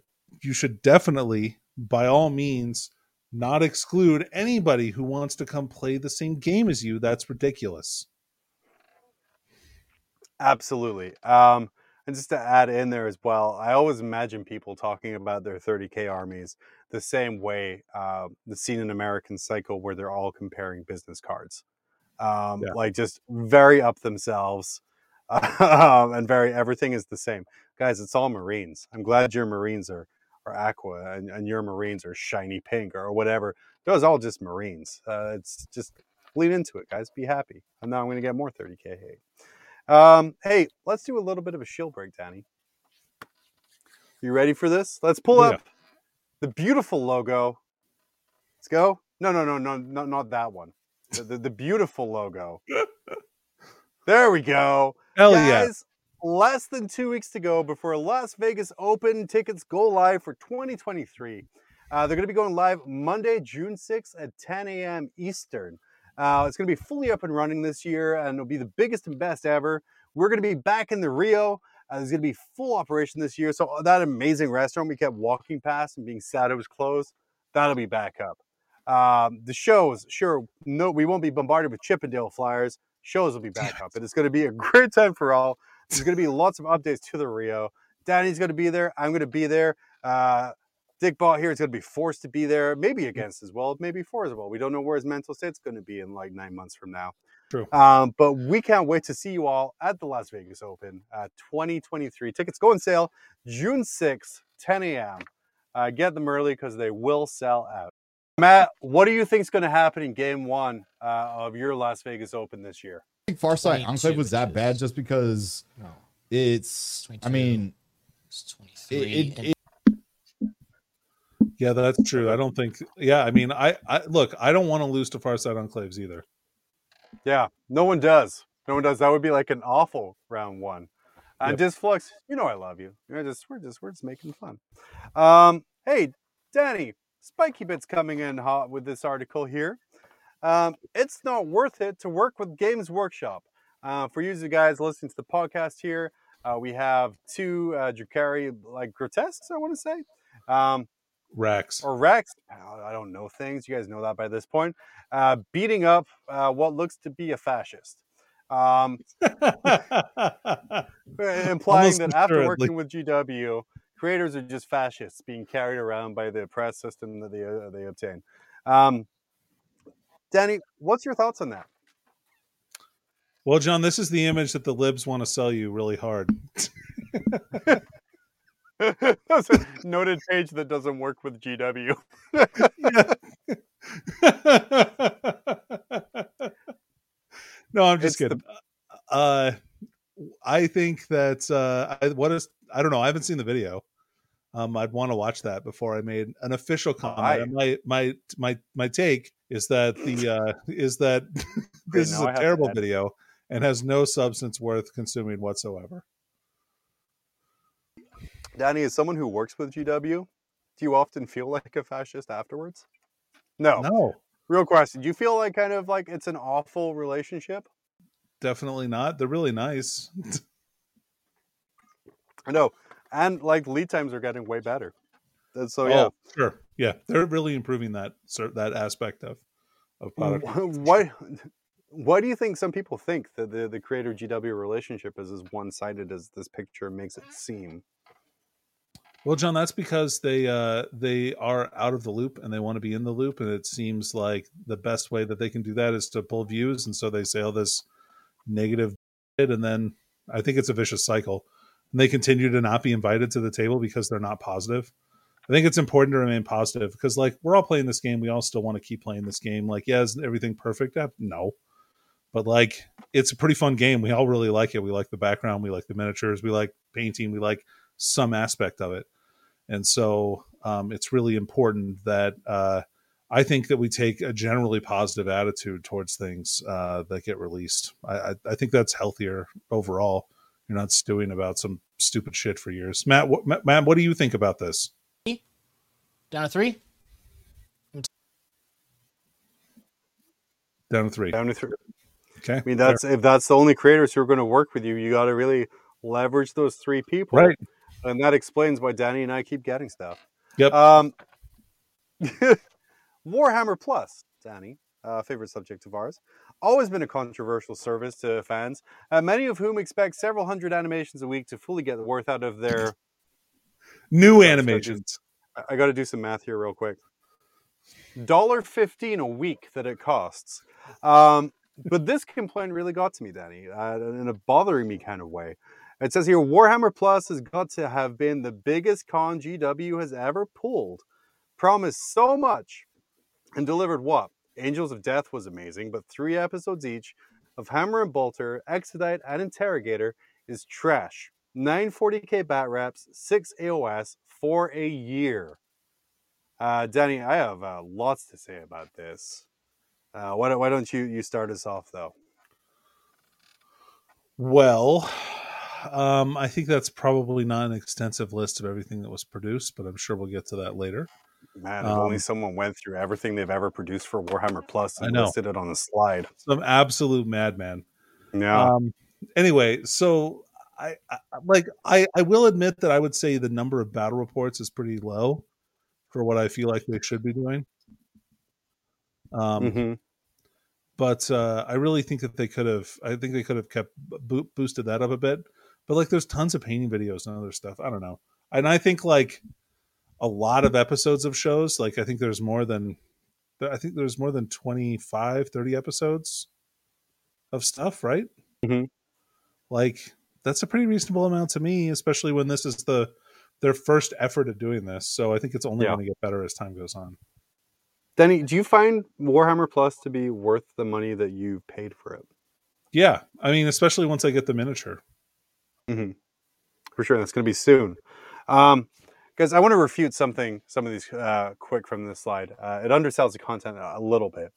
you should definitely, by all means, not exclude anybody who wants to come play the same game as you. That's ridiculous. Absolutely. Um, and just to add in there as well, I always imagine people talking about their 30k armies the same way uh, the scene in American Psycho, where they're all comparing business cards, um, Yeah. like just very up themselves, um, and very everything is the same. Guys, it's all Marines. I'm glad your Marines are are aqua and, and your Marines are shiny pink or whatever. Those are all just Marines. Uh, it's just lean into it, guys. Be happy. And now I'm going to get more 30k hate. Um, hey, let's do a little bit of a shield break, Danny. You ready for this? Let's pull Yeah. up the beautiful logo. Let's go. No, no, no, no, no, not that one. The, the, the beautiful logo. There we go. Hell yeah. Guys, less than two weeks to go before Las Vegas Open tickets go live for 2023. Uh, they're going to be going live Monday, June 6th at 10 a.m. Eastern. Uh, it's going to be fully up and running this year, and it'll be the biggest and best ever. We're going to be back in the Rio. Uh, there's going to be full operation this year. So that amazing restaurant we kept walking past and being sad it was closed, that'll be back up. Um, the shows, sure, no, we won't be bombarded with Chippendale flyers. Shows will be back up, and it's going to be a great time for all. There's going to be lots of updates to the Rio. Danny's going to be there. I'm going to be there. Uh, Dick Ball here is going to be forced to be there, maybe against as well, maybe for as well. We don't know where his mental state's going to be in like nine months from now. True. Um, but we can't wait to see you all at the Las Vegas Open uh, 2023. Tickets go on sale June 6th, 10 a.m. Uh, get them early because they will sell out. Matt, what do you think is going to happen in game one uh, of your Las Vegas Open this year? I think Farsight Enclave was that bad just because No, it's. I mean, it's it, 23. it, and it, Yeah, that's true. I don't think. Yeah, I mean, I, I look. I don't want to lose to Farsight Enclaves either. Yeah, no one does. No one does. That would be like an awful round one. And Yep. Disflux, you know I love you. You're just we're just we're just making fun. Um, hey, Danny, Spiky Bits coming in hot with this article here. Um, it's not worth it to work with Games Workshop. Uh, for you guys listening to the podcast here, uh, we have two uh, like grotesques, I want to say. Um, Rax. or Rex. I don't know things. You guys know that by this point. Uh, beating up uh, what looks to be a fascist. Um, implying that after working with GW, creators are just fascists being carried around by the press system that they, uh, they obtain. Um, Danny, what's your thoughts on that? well, John, this is the image that the libs want to sell you really hard. That's a noted page that doesn't work with GW. no, I'm just It's kidding. Uh, I think that uh, I, what is I don't know. I haven't seen the video. Um, I'd want to watch that before I made an official comment. I- And my my my my take is that the uh, is that this is I a terrible video and has no substance worth consuming whatsoever. Danny, as someone who works with GW, do you often feel like a fascist afterwards? No. No, Real question. Do you feel like kind of like it's an awful relationship? definitely not. They're really nice. No. And like lead times are getting way better. And So yeah. Oh, sure. Yeah, they're really improving that that aspect of of product. Why why do you think some people think that the, the creator GW relationship is as one sided as this picture makes it seem? Well, John, that's because they uh, they are out of the loop and they want to be in the loop, and it seems like the best way that they can do that is to pull views, and so they say all this negative, and then I think it's a vicious cycle, and they continue to not be invited to the table because they're not positive. I think it's important to remain positive because, like, we're all playing this game. We all still want to keep playing this game. Like, yeah, is everything perfect? No, but like, it's a pretty fun game. We all really like it. We like the background. We like the miniatures. We like painting. We like some aspect of it. And so um, it's really important that uh, I think that we take a generally positive attitude towards things uh, that get released. I, I, I think that's healthier overall. You're not stewing about some stupid shit for years. Matt, what, Matt, Matt, what do you think about this? Down to three. Down to three. Down to three. Okay. I mean, that's if that's the only creators who are going to work with you, you got to really leverage those three people, Right. And that explains why Danny and I keep getting stuff. Yep. Um, Warhammer Plus, Danny, uh, favorite subject of ours, always been a controversial service to fans, uh, many of whom expect several hundred animations a week to fully get the worth out of their. New animations. I- got to do some math here real quick. Dollar fifteen a week that it costs. Um, but this complaint really got to me, Danny, uh, in a bothering me kind of way. It says here Warhammer Plus has got to have been the biggest con GW has ever pulled. Promised so much and delivered what? Angels of Death was amazing, but three episodes each of Hammer and Bolter, Exodite, and Interrogator is trash. 940k bat reps, 6 AOS for a year. Uh, Danny, I have uh, lots to say about this. Uh, why, don't, why don't you, you start us off, though? Well, um, I think that's probably not an extensive list of everything that was produced, but I'm sure we'll get to that later. Man, if only Um, someone went through everything they've ever produced for Warhammer Plus and listed it on a slide. Some absolute madman. Yeah. Um, anyway, so I, I like I I will admit that I would say the number of battle reports is pretty low for what I feel like they should be doing. Um, Mhm. but uh, I really think that they could have. I think they could have kept bo- boosted that up a bit. But like, there's tons of painting videos and other stuff. I don't know, and I think like a lot of episodes of shows. Like, I think there's more than I think there's more than 25, 30 episodes of stuff, right? Mhm. Like, that's a pretty reasonable amount to me, especially when this is the their first effort at doing this. So I think it's only Yeah. going to get better as time goes on. Danny, do you find Warhammer Plus to be worth the money that you paid for it? Yeah, I mean, especially once I get the miniature. For sure, that's going to be soon. Um, guys, I want to refute something, some of these uh, quick from this slide. Uh, it undersells the content a little bit.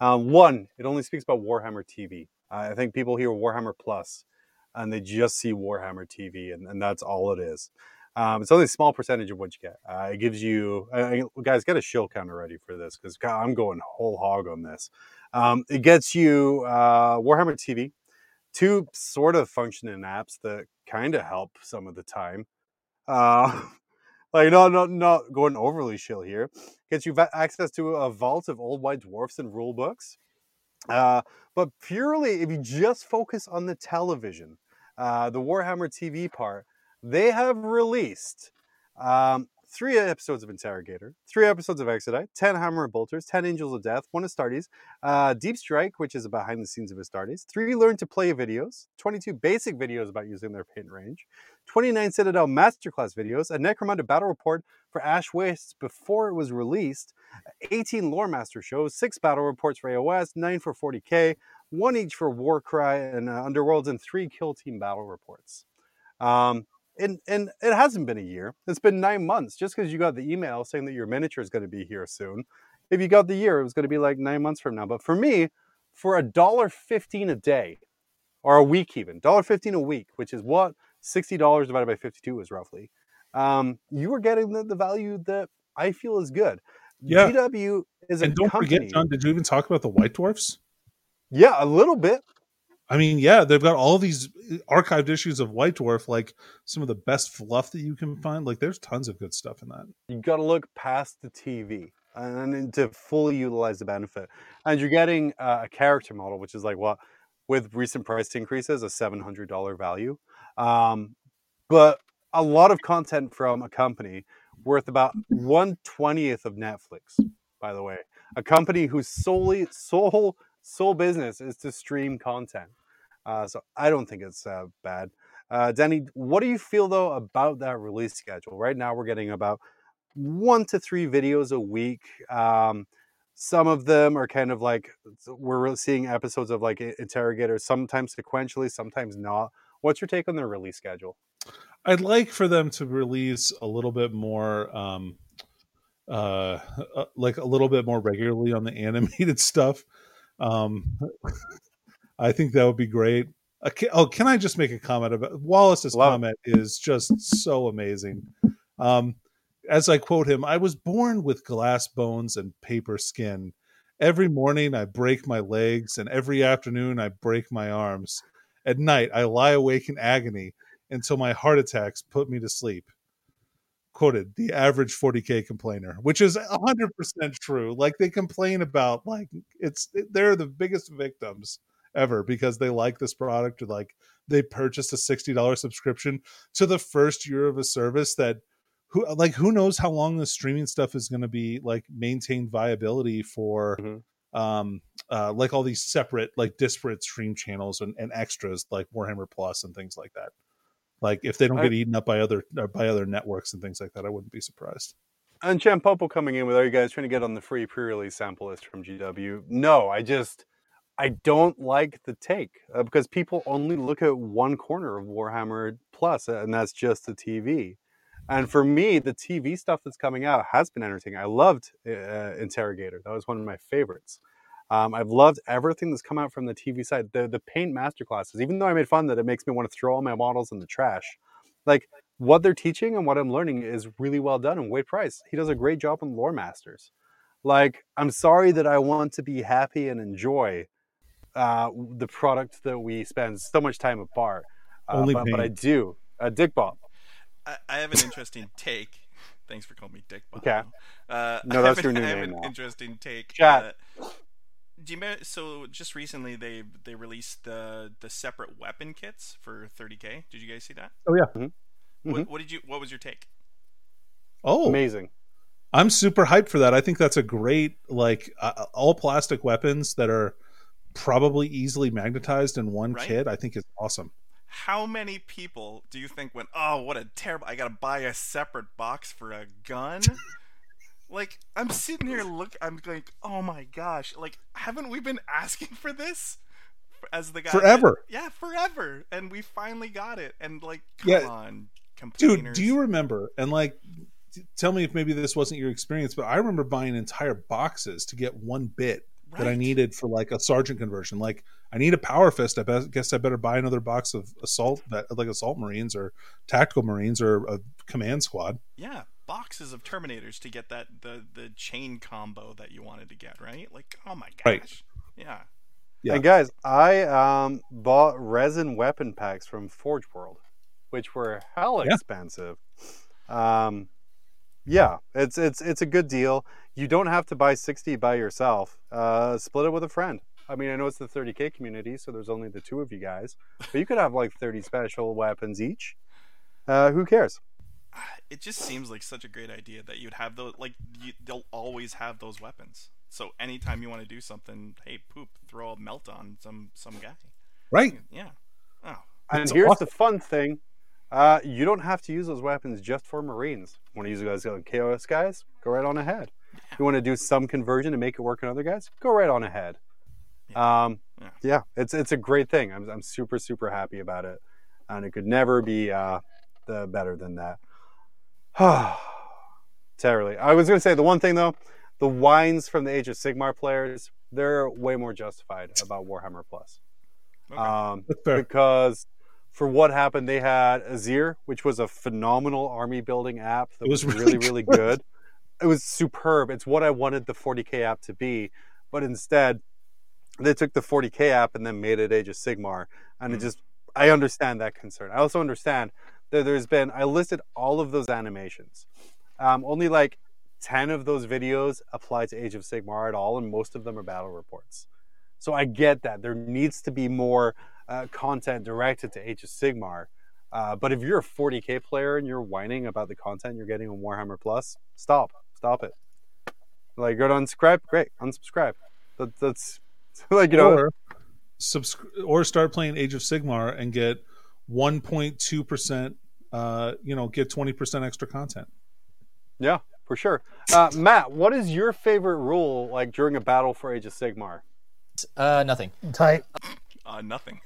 Um, one, it only speaks about Warhammer TV. I think people hear Warhammer Plus and they just see Warhammer TV, and, and that's all it is. Um, it's only a small percentage of what you get. Uh, it gives you, uh, guys, get a shill counter ready for this because I'm going whole hog on this. Um, it gets you uh, Warhammer TV, two sort of functioning apps that kind of help some of the time. Like not not not going overly chill here. Gets you access to a vault of old white dwarfs and rule books. Uh, but purely, if you just focus on the television, uh, the Warhammer TV part, they have released um, three episodes of Interrogator, three episodes of Exodite, 10 Hammer and Bolters, 10 Angels of Death, one Astartes, uh, Deep Strike, which is a behind the scenes of Astartes, three Learn to Play videos, 22 basic videos about using their paint range, 29 Citadel Masterclass videos, a Necromunda battle report for Ash Wastes before it was released, 18 Lore Master shows, six battle reports for AOS, nine for 40k, one each for Warcry and uh, Underworlds, and three Kill Team battle reports. Um, and and it hasn't been a year. It's been nine months. Just because you got the email saying that your miniature is going to be here soon, if you got the year, it was going to be like nine months from now. But for me, for a dollar fifteen a day, or a week even, dollar fifteen a week, which is what sixty dollars divided by fifty-two is roughly. Um, you are getting the, the value that I feel is good. Yeah. GW is a and don't company. forget, John. Did you even talk about the White Dwarfs? Yeah, a little bit. I mean, yeah, they've got all these archived issues of White Dwarf, like some of the best fluff that you can find. Like, there's tons of good stuff in that. You got to look past the TV and to fully utilize the benefit. And you're getting uh, a character model, which is like what, with recent price increases, a seven hundred dollar value. Um, but a lot of content from a company worth about one twentieth of Netflix. By the way, a company whose solely sole sole business is to stream content. Uh, so I don't think it's uh, bad. Uh, Danny, what do you feel though about that release schedule? Right now, we're getting about one to three videos a week. Um, some of them are kind of like we're seeing episodes of like interrogators, sometimes sequentially, sometimes not. What's your take on their release schedule? I'd like for them to release a little bit more, um, uh, uh like a little bit more regularly on the animated stuff. Um, I think that would be great. Uh, can, oh, can I just make a comment about Wallace's Love comment is just so amazing. Um, as I quote him, I was born with glass bones and paper skin. Every morning I break my legs, and every afternoon I break my arms. At night I lie awake in agony until my heart attacks put me to sleep. Quoted the average 40k complainer, which is 100% true. Like they complain about like it's they're the biggest victims ever because they like this product or like they purchased a $60 subscription to the first year of a service that who like who knows how long the streaming stuff is going to be like maintain viability for Mhm. um uh like all these separate like disparate stream channels and, and extras like warhammer plus and things like that like if they don't I- get eaten up by other uh, by other networks and things like that i wouldn't be surprised And Champ Popo coming in with, are you guys trying to get on the free pre-release sample list from GW? No, I just, I don't like the take uh, because people only look at one corner of Warhammer Plus, and that's just the TV. And for me, the TV stuff that's coming out has been entertaining. I loved uh, Interrogator; that was one of my favorites. Um, I've loved everything that's come out from the TV side. The the paint masterclasses, even though I made fun that it makes me want to throw all my models in the trash. Like what they're teaching and what I'm learning is really well done. And Wade Price, he does a great job on Lore Masters. Like, I'm sorry that I want to be happy and enjoy uh, the product that we spend so much time apart. Uh, Only but, but I paint. do. Uh, Dick Bob. I, I have an interesting take. Thanks for calling me Dick. Bob. Okay. Uh, No, I that's have your an- new I have name an now. interesting take. Chat. Uh, do you remember, so just recently they they released the the separate weapon kits for 30k. Did you guys see that? oh yeah Mhm. What, what did you? What was your take? oh Amazing. i'm super hyped for that i think that's a great like uh, all plastic weapons that are probably easily magnetized in one Right. kit i think is awesome How many people do you think went, "Oh, what a terrible! I gotta buy a separate box for a gun." like I'm sitting here, look, I'm like, "Oh my gosh!" Like, haven't we been asking for this as the guy? Forever. yeah, forever, and we finally got it. And like, come Yeah. on, dude do you remember and like tell me if maybe this wasn't your experience but i remember buying entire boxes to get one bit that i needed for like a sergeant conversion like i need a power fist i be- guess i better buy another box of assault like assault marines or tactical marines or a command squad Yeah, boxes of Terminators to get that the the chain combo that you wanted to get, right? Like, oh my gosh. Right. Yeah. Yeah. And guys, I um, bought resin weapon packs from Forge World, which were hella Yeah. expensive. Um, yeah, it's it's it's a good deal. You don't have to buy sixty by yourself. Uh, split it with a friend. I mean, I know it's the 30k community, so there's only the two of you guys, but you could have like 30 special weapons each. Uh, who cares? it just seems like such a great idea that you'd have those like you, they'll always have those weapons. So anytime you want to do something, hey, poop, throw a melt on some some guy. Right. Yeah. Oh. And here's awesome. the fun thing: uh, you don't have to use those weapons just for Marines. Want to use those on Chaos guys? Go right on ahead. You want to do some conversion to make it work on other guys? Go right on ahead. Um, Yeah. yeah, it's it's a great thing. I'm I'm super super happy about it, and it could never be uh, the better than that. Terribly. I was going to say the one thing though, the wines from the Age of Sigmar players, they're way more justified about Warhammer Plus. Okay. Um, because for what happened, they had Azyr, which was a phenomenal army building app that It was, was really, really really good. It was superb. It's what I wanted the 40k app to be, but instead, they took the 40k app and then made it Age of Sigmar, and it Mm. just I understand that concern. I also understand that there's been I listed all of those animations. Um, only like 10 of those videos apply to Age of Sigmar at all, and most of them are battle reports. So I get that. There needs to be more uh, content directed to Age of Sigmar. Uh, but if you're a 40k player and you're whining about the content you're getting on Warhammer Plus, stop. Stop it. Like, go to unsubscribe. Great. Unsubscribe. That, that's like, you know, or subscri- or start playing Age of Sigmar and get 1.2 percent. Uh, you know, get 20 percent extra content. yeah, for sure. Uh, Matt, what is your favorite rule like during a battle for Age of Sigmar? Uh, nothing. Tight. Uh, nothing.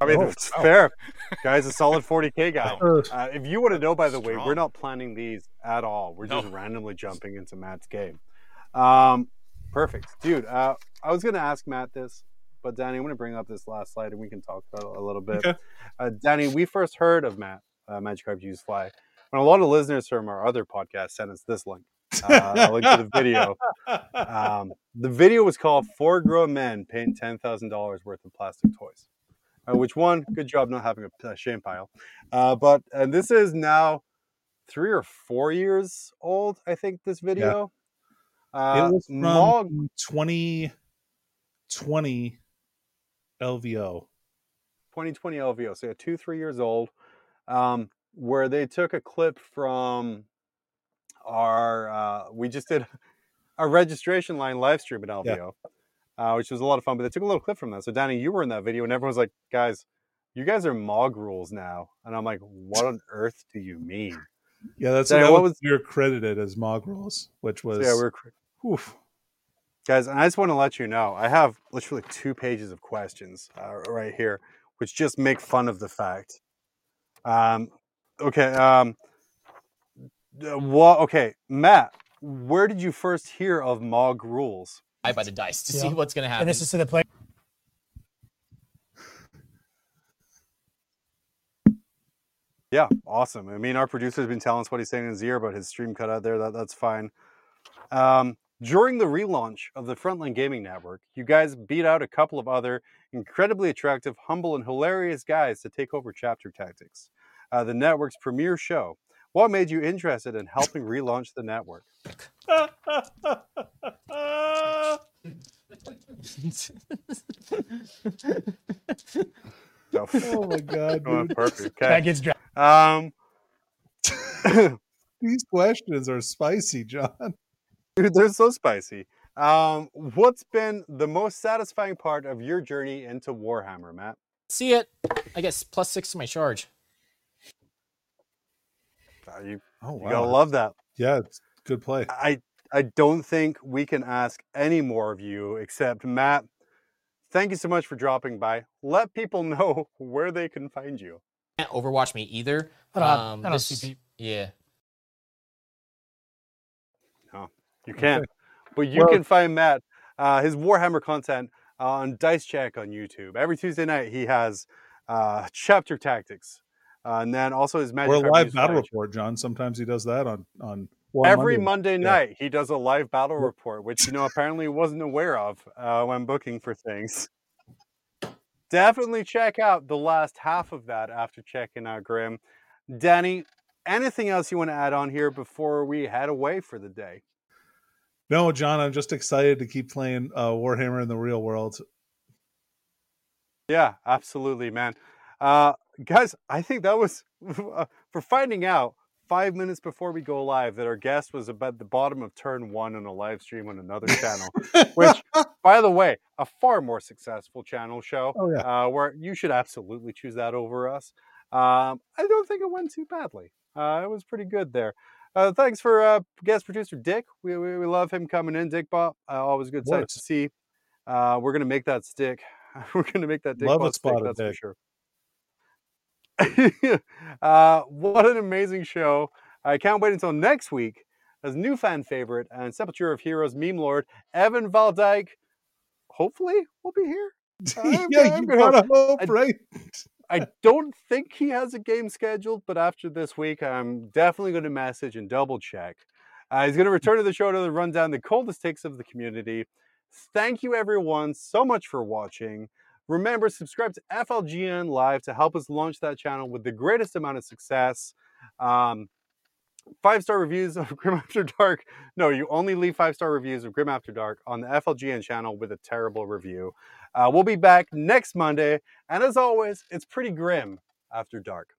I mean, Oh, it's wow. fair. Guy's a solid 40k guy. Uh, Uh, if you want to know, by the way, we're not planning these at all. We're just No. randomly jumping into Matt's game. Um, perfect, dude. Uh, I was going to ask Matt this, but Danny, I'm going to bring up this last slide and we can talk about it a little bit. Okay. Uh, Danny, we first heard of Matt uh, Magikarp Used Fly when a lot of listeners from our other podcast sent us this link. Uh, link to the video. Um, the video was called Four Grown Men Paying $10,000 Worth of Plastic Toys. Uh, which one? Good job not having a, shame pile. Uh, but and this is now three or four years old, I think, this video. Uh, it was from Mog, 2020 LVO. 2020 LVO, so yeah, two, three years old, um, where they took a clip from our, uh, we just did a registration line live stream at LVO, uh, which was a lot of fun, but they took a little clip from that. So, Danny, you were in that video, and everyone was like, guys, you guys are MOG rules now. And I'm like, what on earth do you mean? Yeah, that's Danny, what was, you're credited as Mog Rules, which was So, yeah, we're oof. Guys and i just want to let you know i have literally two pages of questions uh, right here which just make fun of the fact um okay um what okay matt where did you first hear of mog rules I buy the dice to see what's gonna happen. And this is to the play. yeah awesome i mean our producer's been telling us what he's saying in his ear about his stream cut out there that, that's fine um during the relaunch of the Frontline Gaming Network, you guys beat out a couple of other incredibly attractive, humble, and hilarious guys to take over Chapter Tactics, uh, the network's premier show. What made you interested in helping relaunch the network? No. oh my god, Oh, dude. perfect. That gets dropped. Um, These questions are spicy, John. Dude, they're so spicy. Um, what's been the most satisfying part of your journey into Warhammer, Matt? see it. I guess plus six to my charge. Uh, you, Oh wow. you gotta love that. Yeah, it's good play. I I don't think we can ask any more of you except Matt. Thank you so much for dropping by. Let people know where they can find you. Can't overwatch me either. I don't, Um, I don't this- see people. yeah. You can, Okay. but you Well- can find Matt uh, his Warhammer content on Dice Check on YouTube. Every Tuesday night he has uh, Chapter Tactics, uh, and then also his Magic. Or a live battle report, John. Sometimes he does that on on one Every Monday. Monday Yeah. night he does a live battle report, which you know apparently wasn't aware of uh, when booking for things. Definitely check out the last half of that after checking out Grim. Danny, anything else you want to add on here before we head away for the day? No, John, I'm just excited to keep playing uh, Warhammer in the real world. Yeah, absolutely, man. Uh, guys, I think that was for finding out five minutes before we go live that our guest was about the bottom of turn one on a live stream on another channel, which, by the way, a far more successful channel show. Oh, yeah. Uh, where you should absolutely choose that over us. Um, I don't think it went too badly. Uh, it was pretty good there. Uh, thanks for uh, guest producer Dick. We, we, we love him coming in. Dick Bop, uh, always a good sight to see. Uh, we're gonna make that stick. we're gonna make that Dick Love Bop stick. That's for sure. uh, what an amazing show! I can't wait until next week as new fan favorite and Sepulture of Heroes meme lord Evan Valdyke. Hopefully, will be here. Yeah, I'm you gotta hope, I- right? I don't think he has a game scheduled, but after this week, I'm definitely going to message and double check. Uh, he's going to return to the show to run down the coldest takes of the community. Thank you, everyone, so much for watching. Remember, subscribe to FLGN Live to help us launch that channel with the greatest amount of success. Um, five star reviews of Grim After Dark. No, you only leave five star reviews of Grim After Dark on the FLGN channel with a terrible review. Uh, we'll be back next Monday. And as always, it's pretty grim after dark.